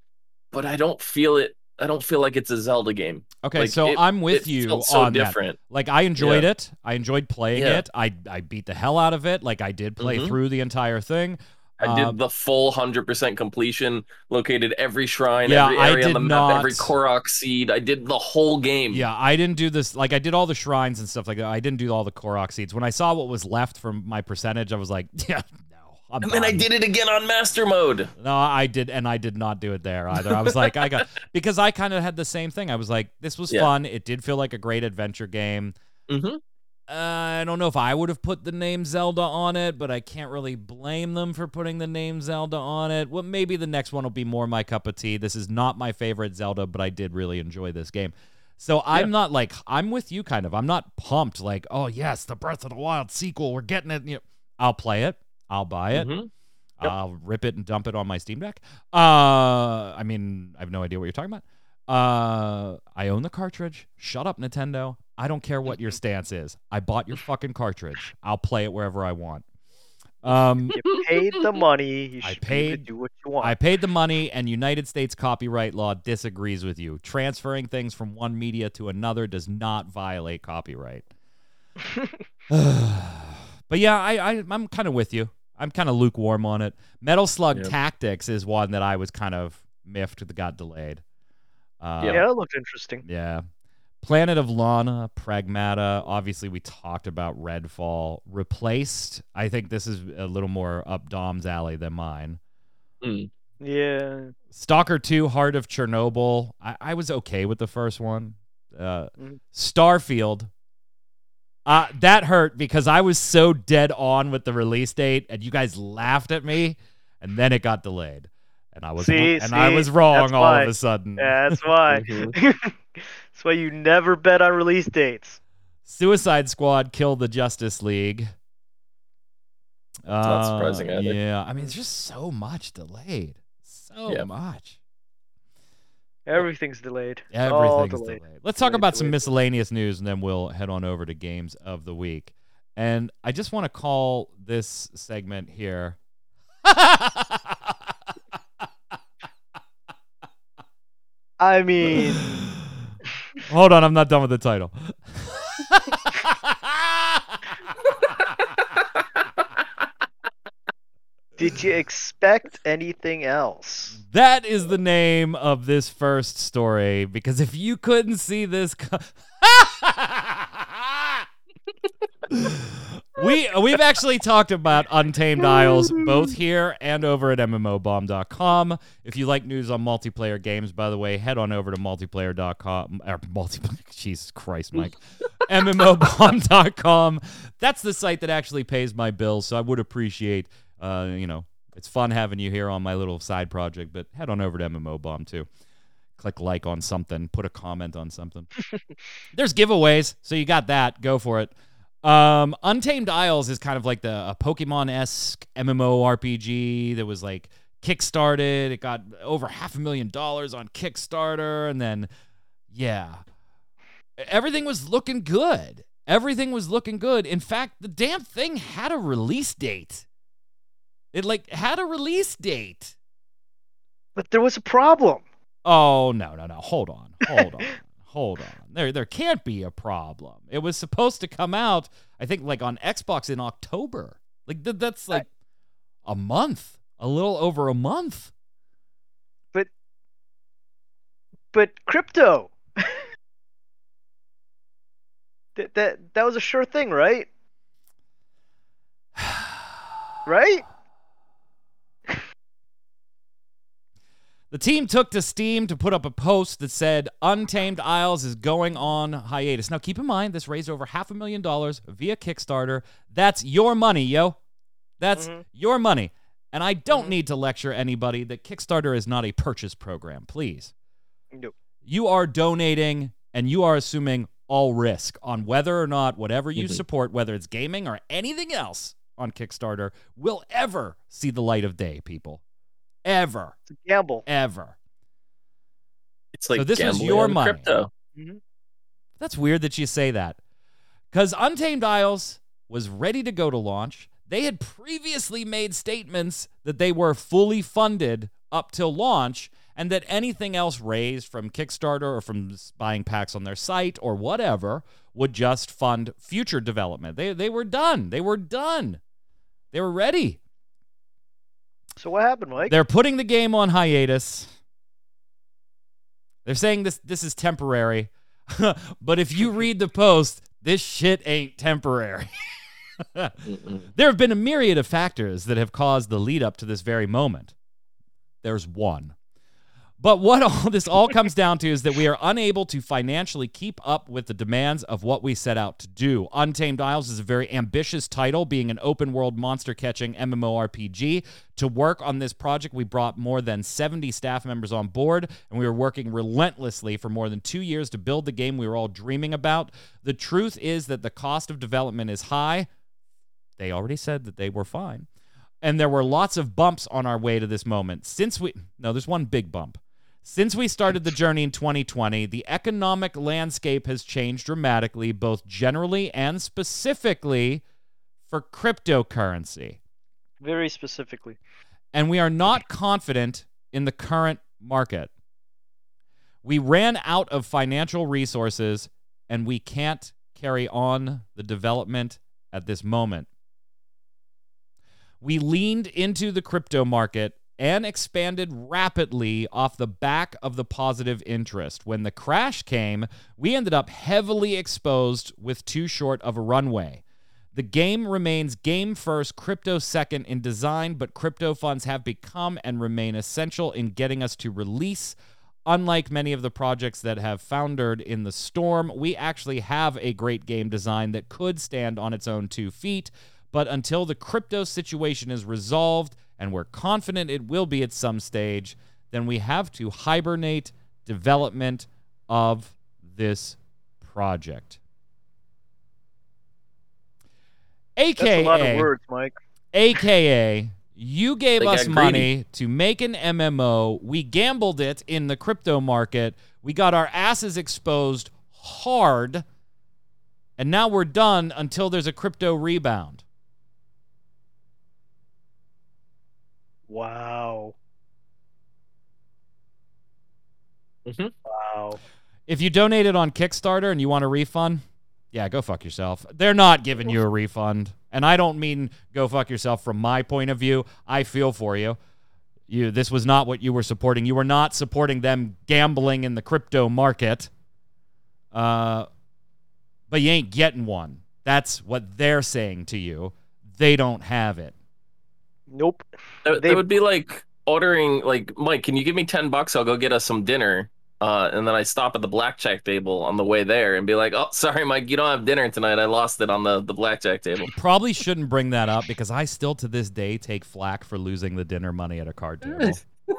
but I don't feel it. I don't feel like it's a Zelda game. Okay, Like, so it- I'm with it you felt so on that. different. Like I enjoyed it. I enjoyed playing Yeah. it. I I beat the hell out of it. Like I did play Mhm. through the entire thing. I Um, did the full hundred percent completion, located every shrine, Yeah, every I area on the map, every Korok seed. I did the whole game. Yeah, I didn't do this. Like I did all the shrines and stuff like that. I didn't do all the Korok seeds. When I saw what was left from my percentage, I was like, yeah. I'm And then I did it again on master mode. No, I did, and I did not do it there either. I was like, I got because I kind of had the same thing. I was like, this was Yeah. fun. It did feel like a great adventure game. Mm-hmm. Uh, I don't know if I would have put the name Zelda on it, but I can't really blame them for putting the name Zelda on it. Well, maybe the next one will be more my cup of tea. This is not my favorite Zelda, but I did really enjoy this game. So I'm not like I'm with you kind of. I'm not pumped like, oh yes, the Breath of the Wild sequel. We're getting it. You know, I'll play it. I'll buy it. Mhm. Yep. I'll rip it and dump it on my Steam Deck. Uh, I mean, I have no idea what you're talking about. Uh, I own the cartridge. Shut up, Nintendo. I don't care what your stance is. I bought your fucking cartridge. I'll play it wherever I want. Um, You paid the money. You I should be able to paid- do what you want. I paid the money, and United States copyright law disagrees with you. Transferring things from one media to another does not violate copyright. but yeah, I, I I'm kind of with you. I'm kind of lukewarm on it. Metal Slug Yeah. Tactics is one that I was kind of miffed that got delayed. Uh, yeah, that looked interesting. yeah. Planet of Lana, Pragmata. Obviously, we talked about Redfall. Replaced. I think this is a little more up Dom's alley than mine. Yeah. Stalker 2, Heart of Chernobyl. I, I was okay with the first one. Uh, Mhm. Starfield. Uh, that hurt because I was so dead on with the release date, and you guys laughed at me, and then it got delayed, and I was See, and I was wrong all why. of a sudden. Yeah, that's why. that's why you never bet on release dates. Suicide Squad Kill the Justice League. not surprising Uh, either. Yeah, I mean, it's just so much delayed. So Yeah. much. Everything's delayed. Everything's delayed. delayed. Let's talk Delayed, about some delayed, delayed. miscellaneous news, and then we'll head on over to games of the week. And I just want to call this segment here. I mean, Hold on, I'm not done with the title. did you expect anything else? That is the name of this first story because if you couldn't see this We we've actually talked about Untamed Isles both here and over at mmobomb.com. If you like news on multiplayer games, by the way, head on over to multiplayer.com or multiplayer er, Jesus Christ, Mike. mmobomb.com. That's the site that actually pays my bills, so I would appreciate uh, you know, it's fun having you here on my little side project, but head on over to MMO Bomb too. Click like on something, put a comment on something. There's giveaways, so you got that. Go for it. Um, Untamed Isles is kind of like the a Pokemon esque MMO RPG that was like kickstarted. It got over half a million dollars on Kickstarter, and then yeah, everything was looking good. Everything was looking good. In fact, the damn thing had a release date. It like had a release date. But there was a problem. Oh no no no! Hold on, hold on, hold on. There there can't be a problem. It was supposed to come out, I think, like on Xbox in October. Like th- that's like a month, a little over a month. But But crypto. that that that was a sure thing, right? right? The team took to Steam to put up a post that said Untamed Isles is going on hiatus. Now, keep in mind, this raised over half a million dollars via Kickstarter. That's your money, yo. That's Mhm. your money. And I don't Mhm. need to lecture anybody that Kickstarter is not a purchase program, please. Nope. You are donating and you are assuming all risk on whether or not whatever you Mhm. support, whether it's gaming or anything else on Kickstarter, will ever see the light of day, people. Ever It's a gamble. ever. It's like So this was your money. Crypto. Mm-hmm. That's weird that you say that. Because Untamed Isles was ready to go to launch. They had previously made statements that they were fully funded up till launch and that anything else raised from Kickstarter or from buying packs on their site or whatever would just fund future development. They, they were done. They were done. They were ready. So what happened, Mike? They're putting the game on hiatus. They're saying this this is temporary. but if you read the post, this shit ain't temporary. There have been a myriad of factors that have caused the lead up to this very moment. There's one. But what all this all comes down to is that we are unable to financially keep up with the demands of what we set out to do. Untamed Isles is a very ambitious title, being an open world monster catching MMORPG. To work on this project, we brought more than 70 staff members on board, and we were working relentlessly for more than two years to build the game we were all dreaming about. The truth is that the cost of development is high. They already said that they were fine. And there were lots of bumps on our way to this moment. Since we, no, there's one big bump. Since we started the journey in 2020, the economic landscape has changed dramatically, both generally and specifically for cryptocurrency. Very specifically. And we are not confident in the current market. We ran out of financial resources and we can't carry on the development at this moment. We leaned into the crypto market and expanded rapidly off the back of the positive interest. When the crash came, we ended up heavily exposed with too short of a runway. The game remains game first, crypto second in design, but crypto funds have become and remain essential in getting us to release. Unlike many of the projects that have foundered in the storm, we actually have a great game design that could stand on its own two feet. But until the crypto situation is resolved, and we're confident it will be at some stage, then we have to hibernate development of this project. That's AKA, a lot of words, Mike. AKA, you gave us money to make an MMO. We gambled it in the crypto market. We got our asses exposed hard. And now we're done until there's a crypto rebound. Wow. Mhm. Wow. If you donated on Kickstarter and you want a refund, yeah, go fuck yourself. They're not giving you a refund. And I don't mean go fuck yourself from my point of view. I feel for you. You this was not what you were supporting. You were not supporting them gambling in the crypto market. Uh but you ain't getting one. That's what they're saying to you. They don't have it. Nope. That, They- that would be like ordering, like, Mike, can you give me 10 bucks? I'll go get us some dinner. Uh, and then I stop at the blackjack table on the way there and be like, oh, sorry, Mike, you don't have dinner tonight. I lost it on the, the blackjack table. Probably shouldn't bring that up because I still to this day take flack for losing the dinner money at a card table.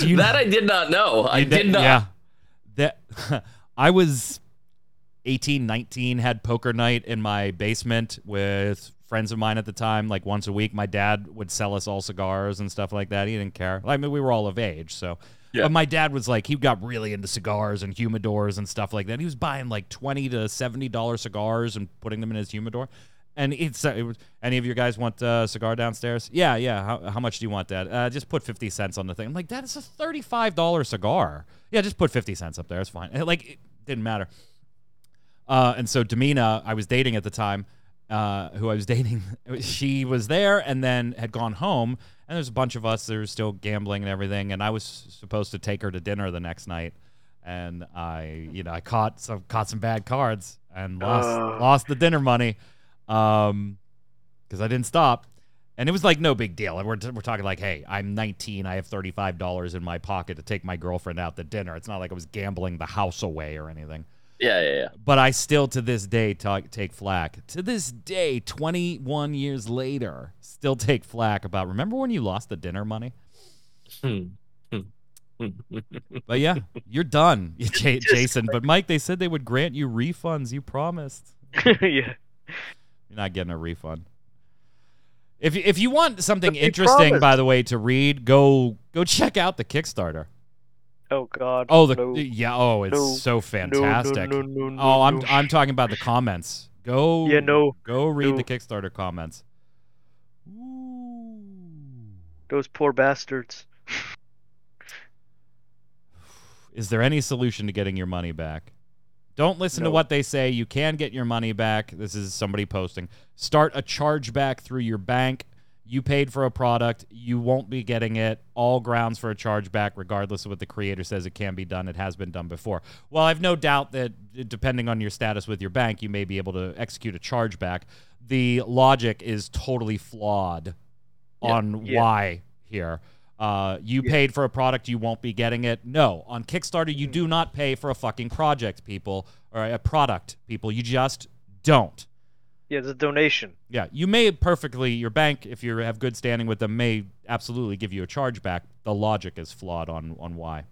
You- that I did not know. I You did not. Yeah. That I was 18, 19, had poker night in my basement with friends of mine at the time, like once a week, my dad would sell us all cigars and stuff like that. He didn't care. I mean, we were all of age, so. Yeah. But my dad was like, he got really into cigars and humidors and stuff like that. He was buying like twenty to seventy dollar cigars and putting them in his humidor. And it's it was, any of you guys want a cigar downstairs? Yeah, yeah. How, how much do you want that? Uh, just put fifty cents on the thing. I'm like, that is a thirty five dollar cigar. Yeah, just put fifty cents up there. It's fine. Like it didn't matter. Uh, and so Demina, I was dating at the time, uh, who I was dating, she was there and then had gone home. And there's a bunch of us that are still gambling and everything. And I was supposed to take her to dinner the next night. And I, you know, I caught some caught some bad cards and lost Uh. lost the dinner money, um, because I didn't stop. And it was like no big deal. And we're, we're talking like, hey, I'm 19. I have $35 in my pocket to take my girlfriend out to dinner. It's not like I was gambling the house away or anything Yeah, yeah, yeah. but I still to this day talk, take flack. To this day, 21 years later, still take flack about. Remember when you lost the dinner money? Hmm. But yeah, you're done, J- Jason. But Mike, they said they would grant you refunds. You promised. yeah. You're not getting a refund. If if you want something But interesting, by the way, to read, go go check out the Kickstarter. Oh God. Oh, the no. yeah. Oh, it's No. so fantastic. No, Oh, I'm. I'm talking about the comments. Go Yeah, no. Go read the Kickstarter comments. Ooh. Those poor bastards. Is there any solution to getting your money back? Don't listen to what they say. You can get your money back. This is somebody posting. Start a chargeback through your bank. You paid for a product. You won't be getting it. All grounds for a chargeback, regardless of what the creator says it can be done. It has been done before. Well, I've no doubt that depending on your status with your bank, you may be able to execute a chargeback. The logic is totally flawed Yeah. on Yeah. why here. Uh, you Yeah. paid for a product, you won't be getting it. No, on Kickstarter, you do not pay for a fucking project, people, or a product, people. You just don't. Yeah, it's a donation. Yeah, you may perfectly your bank, if you have good standing with them, may absolutely give you a chargeback. The logic is flawed on on why.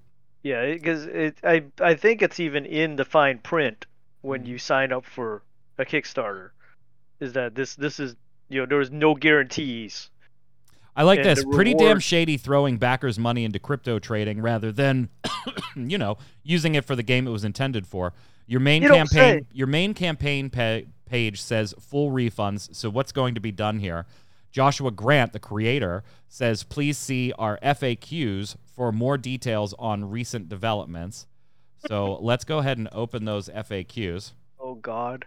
Yeah, because it, I I think it's even in the fine print when Mhm. you sign up for a Kickstarter, is that this this is you know there is no guarantees. I like And this. the Pretty damn shady throwing backers' money into crypto trading rather than, you know, using it for the game it was intended for. Your main You campaign, your main campaign pa- page says full refunds. So what's going to be done here? Joshua Grant, the creator, says please see our FAQs for more details on recent developments. So let's go ahead and open those FAQs. Oh God.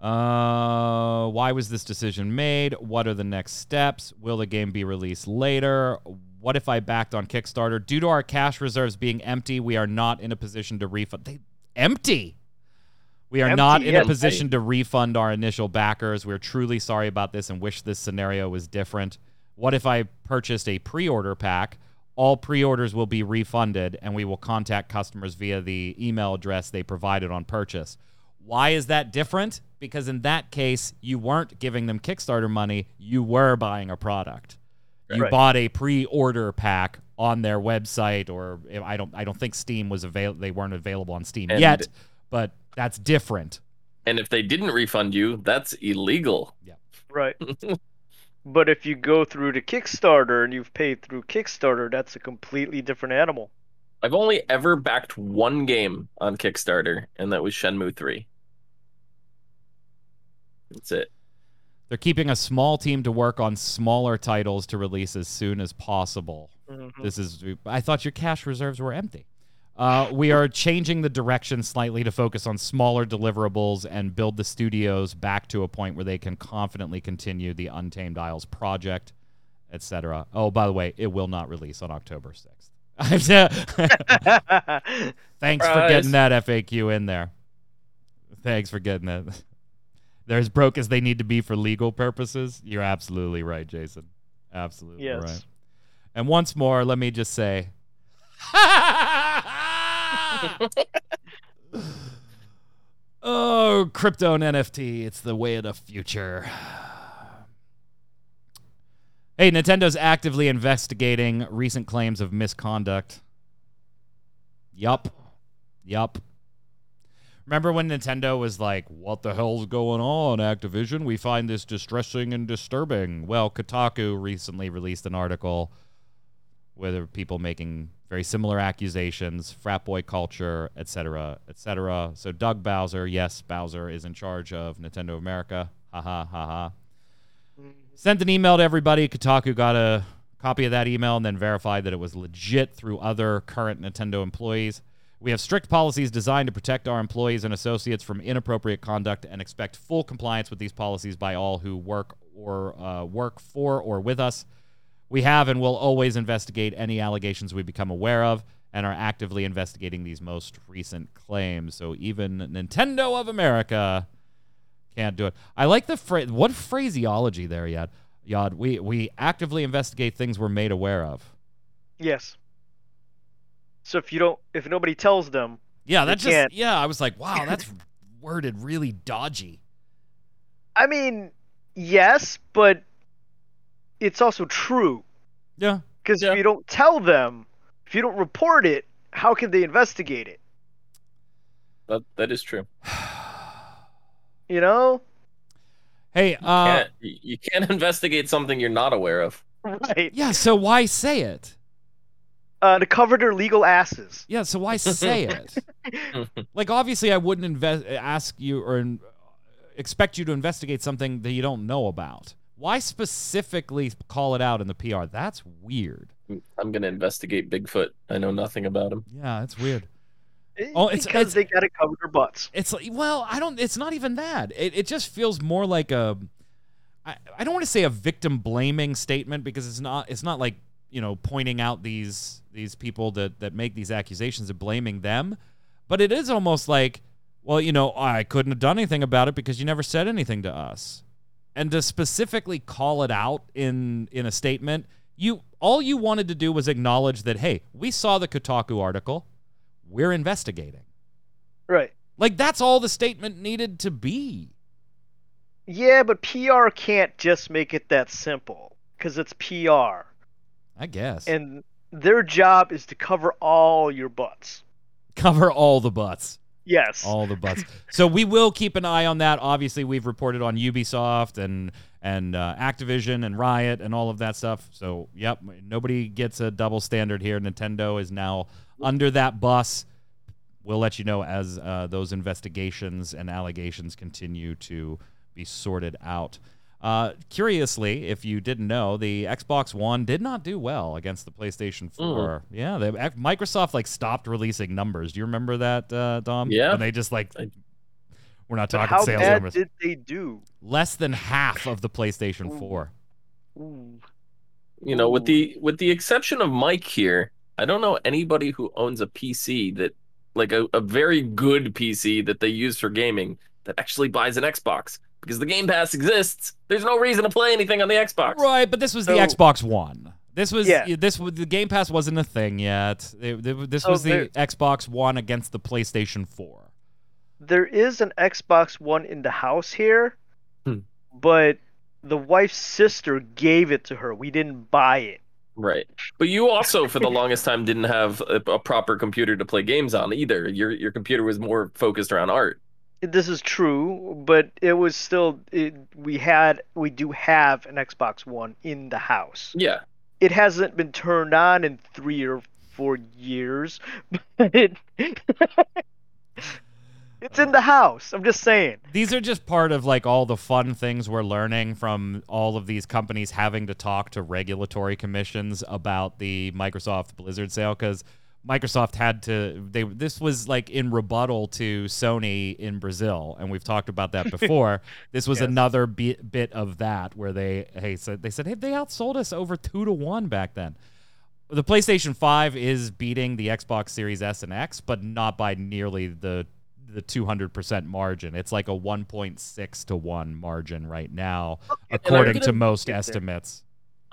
Uh, why was this decision made? What are the next steps? Will the game be released later? What if I backed on Kickstarter? Due to our cash reserves being empty, we are not in a position to refund. They empty. We are not in a position to refund our initial backers. We're truly sorry about this and wish this scenario was different. What if I purchased a pre-order pack? All pre-orders will be refunded and we will contact customers via the email address they provided on purchase. Why is that different? Because in that case, you weren't giving them Kickstarter money, you were buying a product. You Right. bought a pre-order pack on their website or I don't I don't think Steam was available they weren't available on Steam And- yet, but that's different. And if they didn't refund you, that's illegal. Yeah. Right. but if you go through to Kickstarter and you've paid through Kickstarter, that's a completely different animal. I've only ever backed one game on Kickstarter, and that was Shenmue 3. That's it. They're keeping a small team to work on smaller titles to release as soon as possible. Mhm. This is I thought your cash reserves were empty. Uh, we are changing the direction slightly to focus on smaller deliverables and build the studios back to a point where they can confidently continue the Untamed Isles project, etc. Oh, by the way, it will not release on October 6th. Thanks for getting that FAQ in there. Thanks for getting that. They're as broke as they need to be for legal purposes. You're absolutely right, Jason. Absolutely yes. right. And once more, let me just say. oh, crypto and NFT. It's the way of the future. Hey, Nintendo's actively investigating recent claims of misconduct. Yup. Yup. Remember when Nintendo was like, "What the hell's going on, Activision? We find this distressing and disturbing." Well, Kotaku recently released an article with people making very similar accusations, frat boy culture, etc., etc. So Doug Bowser, yes, Bowser is in charge of Nintendo America. Ha ha ha ha. Sent an email to everybody. Kotaku got a copy of that email and then verified that it was legit through other current Nintendo employees. We have strict policies designed to protect our employees and associates from inappropriate conduct and expect full compliance with these policies by all who work or uh, work for or with us. We have and will always investigate any allegations we become aware of and are actively investigating these most recent claims. So even Nintendo of America can't do it. I like the phrase. What phraseology there, Yod? Yod, we we actively investigate things we're made aware of. Yes. So if you don't, if nobody tells them, Yeah, They that just can't. yeah. I was like, wow, that's worded really dodgy. I mean, yes, but it's also true Yeah, because Yeah. if you don't tell them, if you don't report it, how can they investigate it? That that is true. You know, Hey, uh, Can't, you you can't investigate something you're not aware of. right? yeah. So why say it? Uh, to cover their legal asses. Yeah. So why say it? like, obviously, I wouldn't invest ask you or in, expect you to investigate something that you don't know about. Why specifically call it out in the PR? That's weird. I'm gonna investigate Bigfoot. I know nothing about him. Yeah, that's weird. Oh, it's- because it's- they gotta cover their butts. It's like, well, I don't. It's not even that. It it just feels more like a. I, I don't want to say a victim blaming statement because it's not. It's not like you know pointing out these these people that that make these accusations and blaming them, but it is almost like, well, you know, I couldn't have done anything about it because you never said anything to us, and to specifically call it out in in a statement, you all you wanted to do was acknowledge that hey, we saw the Kotaku article, we're investigating. Right. Like that's all the statement needed to be. Yeah, but PR can't just make it that simple because it's PR, I guess. and their job is to cover all your butts. Cover all the butts. Yes. All the butts. so we will keep an eye on that. Obviously, we've reported on Ubisoft and and uh, Activision and Riot and all of that stuff. So, yep, nobody gets a double standard here. Nintendo is now under that bus. We'll let you know as uh, those investigations and allegations continue to be sorted out. Uh, curiously, if you didn't know, the Xbox One did not do well against the PlayStation 4. Yeah, they, Microsoft like stopped releasing numbers. Do you remember that, uh, Dom? Yeah. And they just like, I- we're not But talking how sales bad numbers. did they do? Less than half of the PlayStation Ooh. 4. Ooh. You know, with the with the exception of Mike here, I don't know anybody who owns a PC that like a, a very good PC that they use for gaming that actually buys an Xbox. Because the Game Pass exists. There's no reason to play anything on the Xbox. Right, but this was the Xbox One. This was Yeah. this the Game Pass wasn't a thing yet. It- it- this So was the there- Xbox One against the PlayStation 4. There is an Xbox One in the house here, Hmm. but the wife's sister gave it to her. We didn't buy it. Right. But you also, for the longest time, didn't have a, a proper computer to play games on either. Your your computer was more focused around art. This is true, but it was still it, we had we do have an Xbox One in the house. Yeah. It hasn't been turned on in 3 or 4 years, but it, it's in the house. I'm just saying. These are just part of like all the fun things we're learning from all of these companies having to talk to regulatory commissions about the Microsoft Blizzard sale cuz Microsoft had to they this was like in rebuttal to Sony in Brazil and we've talked about that before. this was Yes. another bit, bit of that where they hey said they said hey they outsold us over 2 to 1 back then. The PlayStation 5 is beating the Xbox Series S and X but not by nearly the the 200% margin. It's like a 1.6 to 1 margin right now according to gonna most estimates.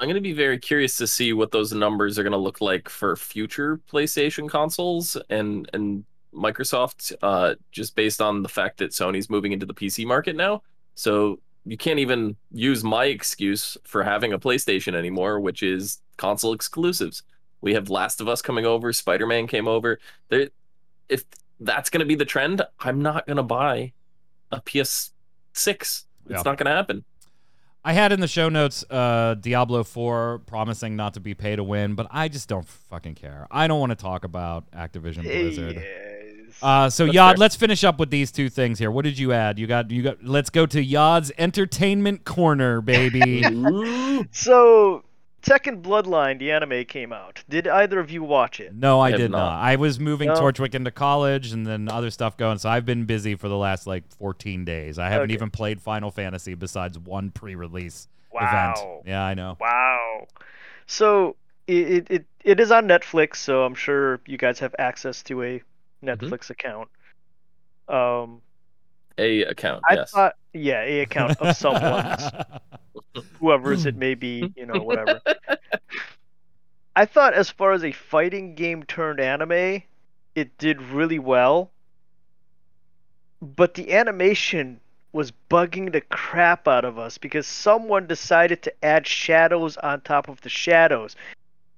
I'm going to be very curious to see what those numbers are going to look like for future PlayStation consoles and and Microsoft, uh, just based on the fact that Sony's moving into the PC market now. So you can't even use my excuse for having a PlayStation anymore, which is console exclusives. We have Last of Us coming over, Spider Man came over. There, if that's going to be the trend, I'm not going to buy a PS6. It's Yeah. not going to happen. I had in the show notes uh, Diablo 4 promising not to be pay to win, but I just don't fucking care. I don't want to talk about Activision Blizzard. Yes. Uh, so That's Yod, fair. let's finish up with these two things here. What did you add? You got you got. Let's go to Yod's entertainment corner, baby. So, Tekken Bloodline, the anime came out. Did either of you watch it? no, I I did not. not. I was moving No. Torchwick into college and then other stuff going. So I've been busy for the last like 14 days. I haven't Okay. even played Final Fantasy besides one pre-release Wow. event. Yeah, I know. Wow. So it, it, it, it is on Netflix, so I'm sure you guys have access to a Netflix account. Um, A account, I yes. thought, yeah, a account of someone's, whoever's it may be, you know, whatever. I thought, as far as a fighting game turned anime, it did really well. But the animation was bugging the crap out of us because someone decided to add shadows on top of the shadows.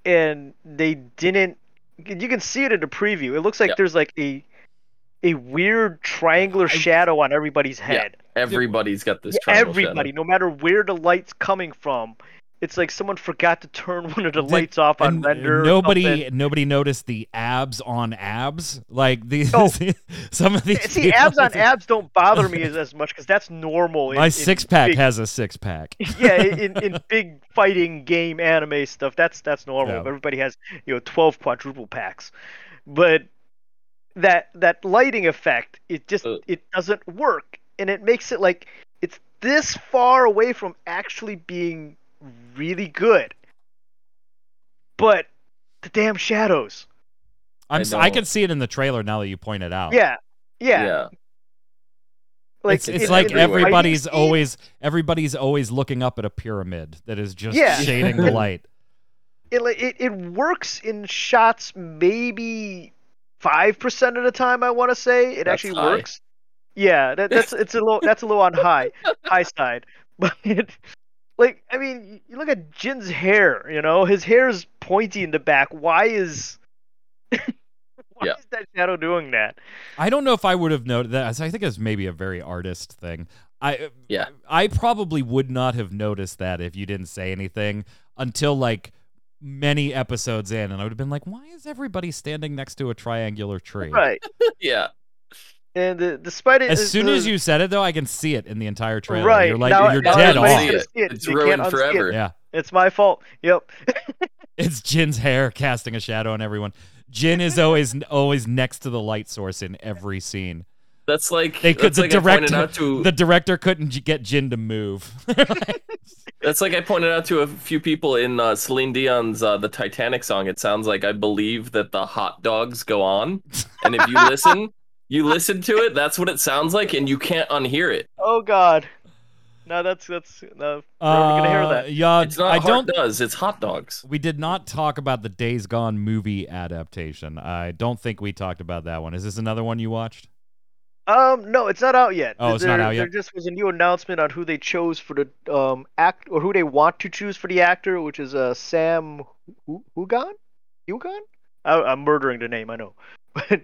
And they didn't. You can see it in the preview. It looks like Yeah. there's like a a weird triangular shadow on everybody's head. Yeah. Everybody's got this Yeah, everybody, shadow. no matter where the light's coming from, it's like someone forgot to turn one of the Did- lights off on render. Nobody, nobody noticed the abs on abs. Like these, No. some of these. See, people- abs on abs don't bother me as, as much because that's normal. in- My six pack big- has a six pack. yeah, in, in big fighting game anime stuff, that's that's normal. Yeah. Everybody has you know twelve quadruple packs, but that that lighting effect, it just Uh. it doesn't work, and it makes it like it's this far away from actually being really good. But the damn shadows. I'm. I s- I know. can see it in the trailer now that you point it out. Yeah, yeah. yeah. Like it's, it's in- like in everybody's scene, always everybody's always looking up at a pyramid that is just Yeah. shading the light. it, like, it it works in shots maybe five percent of the time. I want to say it That's actually high. works. Yeah, that, that's it's a little that's a little on high high side, but it, like I mean, you look at Jin's hair. You know, his hair's pointy in the back. Why is why Yeah. is that shadow doing that? I don't know if I would have noted that. I think it's maybe a very artist thing. I Yeah. I probably would not have noticed that if you didn't say anything until like many episodes in, and I would have been like, "Why is everybody standing next to a triangular tree?" Right. Yeah. And uh, despite it, As soon as you said it, though, I can see it in the entire trailer. Right. You're like, Now- you're now dead on. it. it. It's They can't ruined unsee it. forever. Yeah. it's my fault. Yep. It's Jin's hair casting a shadow on everyone. Jin is always always next to the light source in every scene. That's like They could that's the like director to the director couldn't get Jin to move. That's like I pointed out to a few people in uh, Celine Dion's uh, "The Titanic" song. It sounds like I believe that the hot dogs go on, and if you listen, you listen to it. That's what it sounds like, and you can't unhear it. Oh God. No, that's that's no. We're gonna hear Uh, that. Yeah, It's not I heart don't. does. It's hot dogs. We did not talk about the Days Gone movie adaptation. I don't think we talked about that one. Is this another one you watched? Um, no, it's not out yet. Oh, it's not There- out yet? There just was a new announcement on who they chose for the um act or who they want to choose for the actor, which is uh Sam Hu- Hugan, Hugan. I, I'm murdering the name, I know, but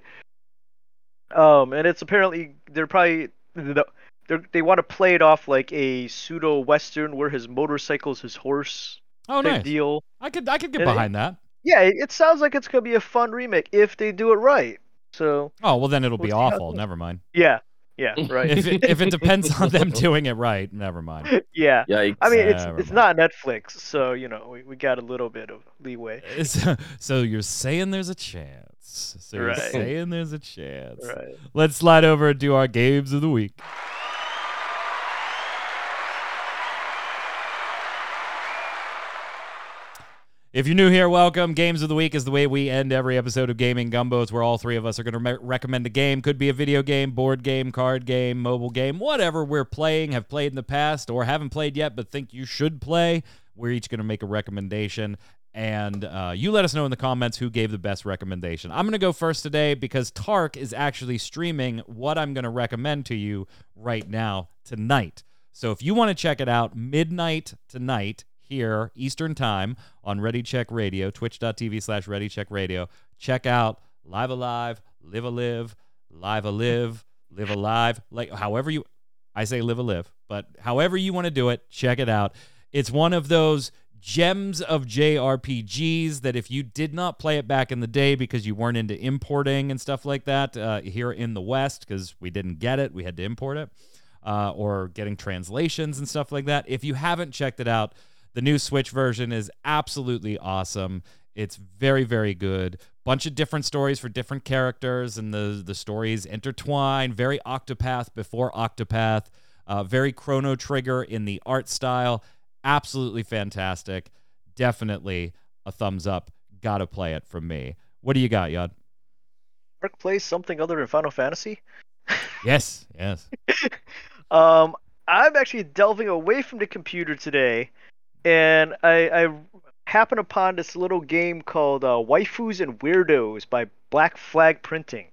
um, and it's apparently they're probably they're, they want to play it off like a pseudo western where his motorcycle's his horse Oh, nice. deal. I could I could get It- behind that. Yeah, it, it sounds like it's gonna be a fun remake if they do it right. So Oh well, then it'll be We'll see how it awful. Never mind. yeah, yeah, right. If it, if it depends on them doing it right, never mind. yeah. Yikes! I mean, it's Never it's mind. not Netflix, so you know we, we got a little bit of leeway. Uh, so, so you're saying there's a chance. So you're Right. saying there's a chance. Right. Let's slide over and do our games of the week. If you're new here, welcome. Games of the Week is the way we end every episode of Gaming Gumbos, where all three of us are going to re- recommend a game. Could be a video game, board game, card game, mobile game, whatever we're playing, have played in the past, or haven't played yet, but think you should play. We're each going to make a recommendation, and uh, you let us know in the comments who gave the best recommendation. I'm going to go first today because Tark is actually streaming what I'm going to recommend to you right now, tonight. So if you want to check it out, midnight tonight here, Eastern Time, on Ready Check Radio, twitch.tv slash Ready Check Radio. Check out Live Alive, Live a Live, live a live, live alive, like however you I say live a live, but however you want to do it, check it out. It's one of those gems of JRPGs that if you did not play it back in the day because you weren't into importing and stuff like that uh, here in the West, because we didn't get it, we had to import it, uh, or getting translations and stuff like that. If you haven't checked it out, the new Switch version is absolutely awesome. It's very, very good. Bunch of different stories for different characters, and the the stories intertwine. Very Octopath before Octopath. Uh, very Chrono Trigger in the art style. Absolutely fantastic. Definitely a thumbs up. Gotta play it from me. What do you got, Yod? Mark plays something other than Final Fantasy. Yes, yes. Um, I'm actually delving away from the computer today, and I, I happened upon this little game called uh, Waifus and Weirdos by Black Flag Printing.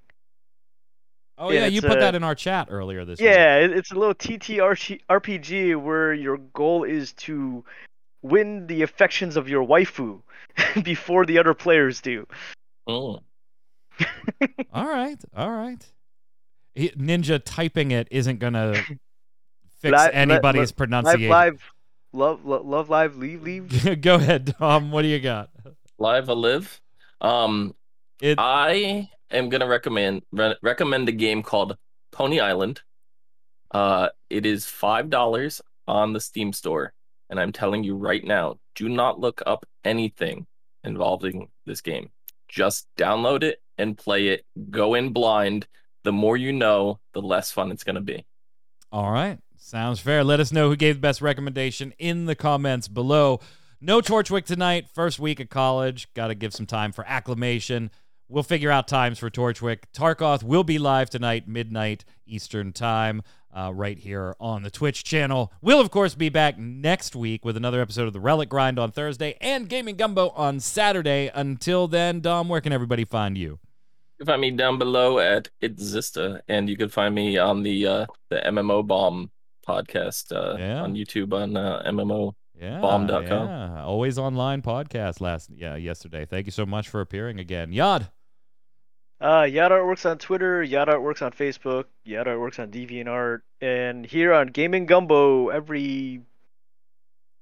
Oh Yeah, yeah, you put a- that in our chat earlier this week. Yeah, it's a little TTRG RPG where your goal is to win the affections of your waifu before the other players do. Oh. All right, all right. Ninja typing it isn't gonna fix Li- li- anybody's li- Live, pronunciation. live, love, love, love, live, leave, leave. Go ahead, Tom. What do you got? Live a live. Um, It I am gonna recommend re- recommend a game called Pony Island. Uh, it is five dollars on the Steam store, and I'm telling you right now, do not look up anything involving this game. Just download it and play it. Go in blind. The more you know, the less fun it's gonna be. all right. Sounds fair. Let us know who gave the best recommendation in the comments below. No Torchwick tonight. First week of college. Got to give some time for acclimation. We'll figure out times for Torchwick. Tarkoth will be live tonight, midnight Eastern time, uh, right here on the Twitch channel. We'll, of course, be back next week with another episode of The Relic Grind on Thursday and Gaming Gumbo on Saturday. Until then, Dom, where can everybody find you? You can find me down below at Itzista, and you can find me on the uh, the MMO Bomb podcast uh, Yeah. on YouTube on uh, MMO. Yeah, Bomb.com. Yeah, always online podcast last yeah yesterday. Thank you so much for appearing again, Yad. Uh, Yada Artworks on Twitter, Yada Artworks on Facebook, Yada Artworks on DeviantArt, and here on Gaming Gumbo every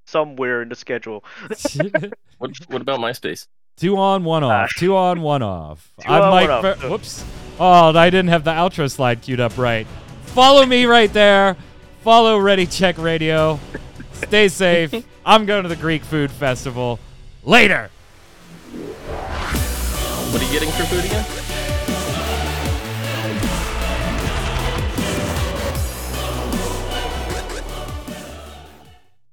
somewhere in the schedule. What what about MySpace? Two on, one off. Ah. Two on, one off. Two I'm on, Mike. one off. Fer- Whoops. Oh, I didn't have the outro slide queued up right. Follow me right there. Follow Ready Check Radio. Stay safe. I'm going to the Greek Food Festival. Later. What are you getting for food again?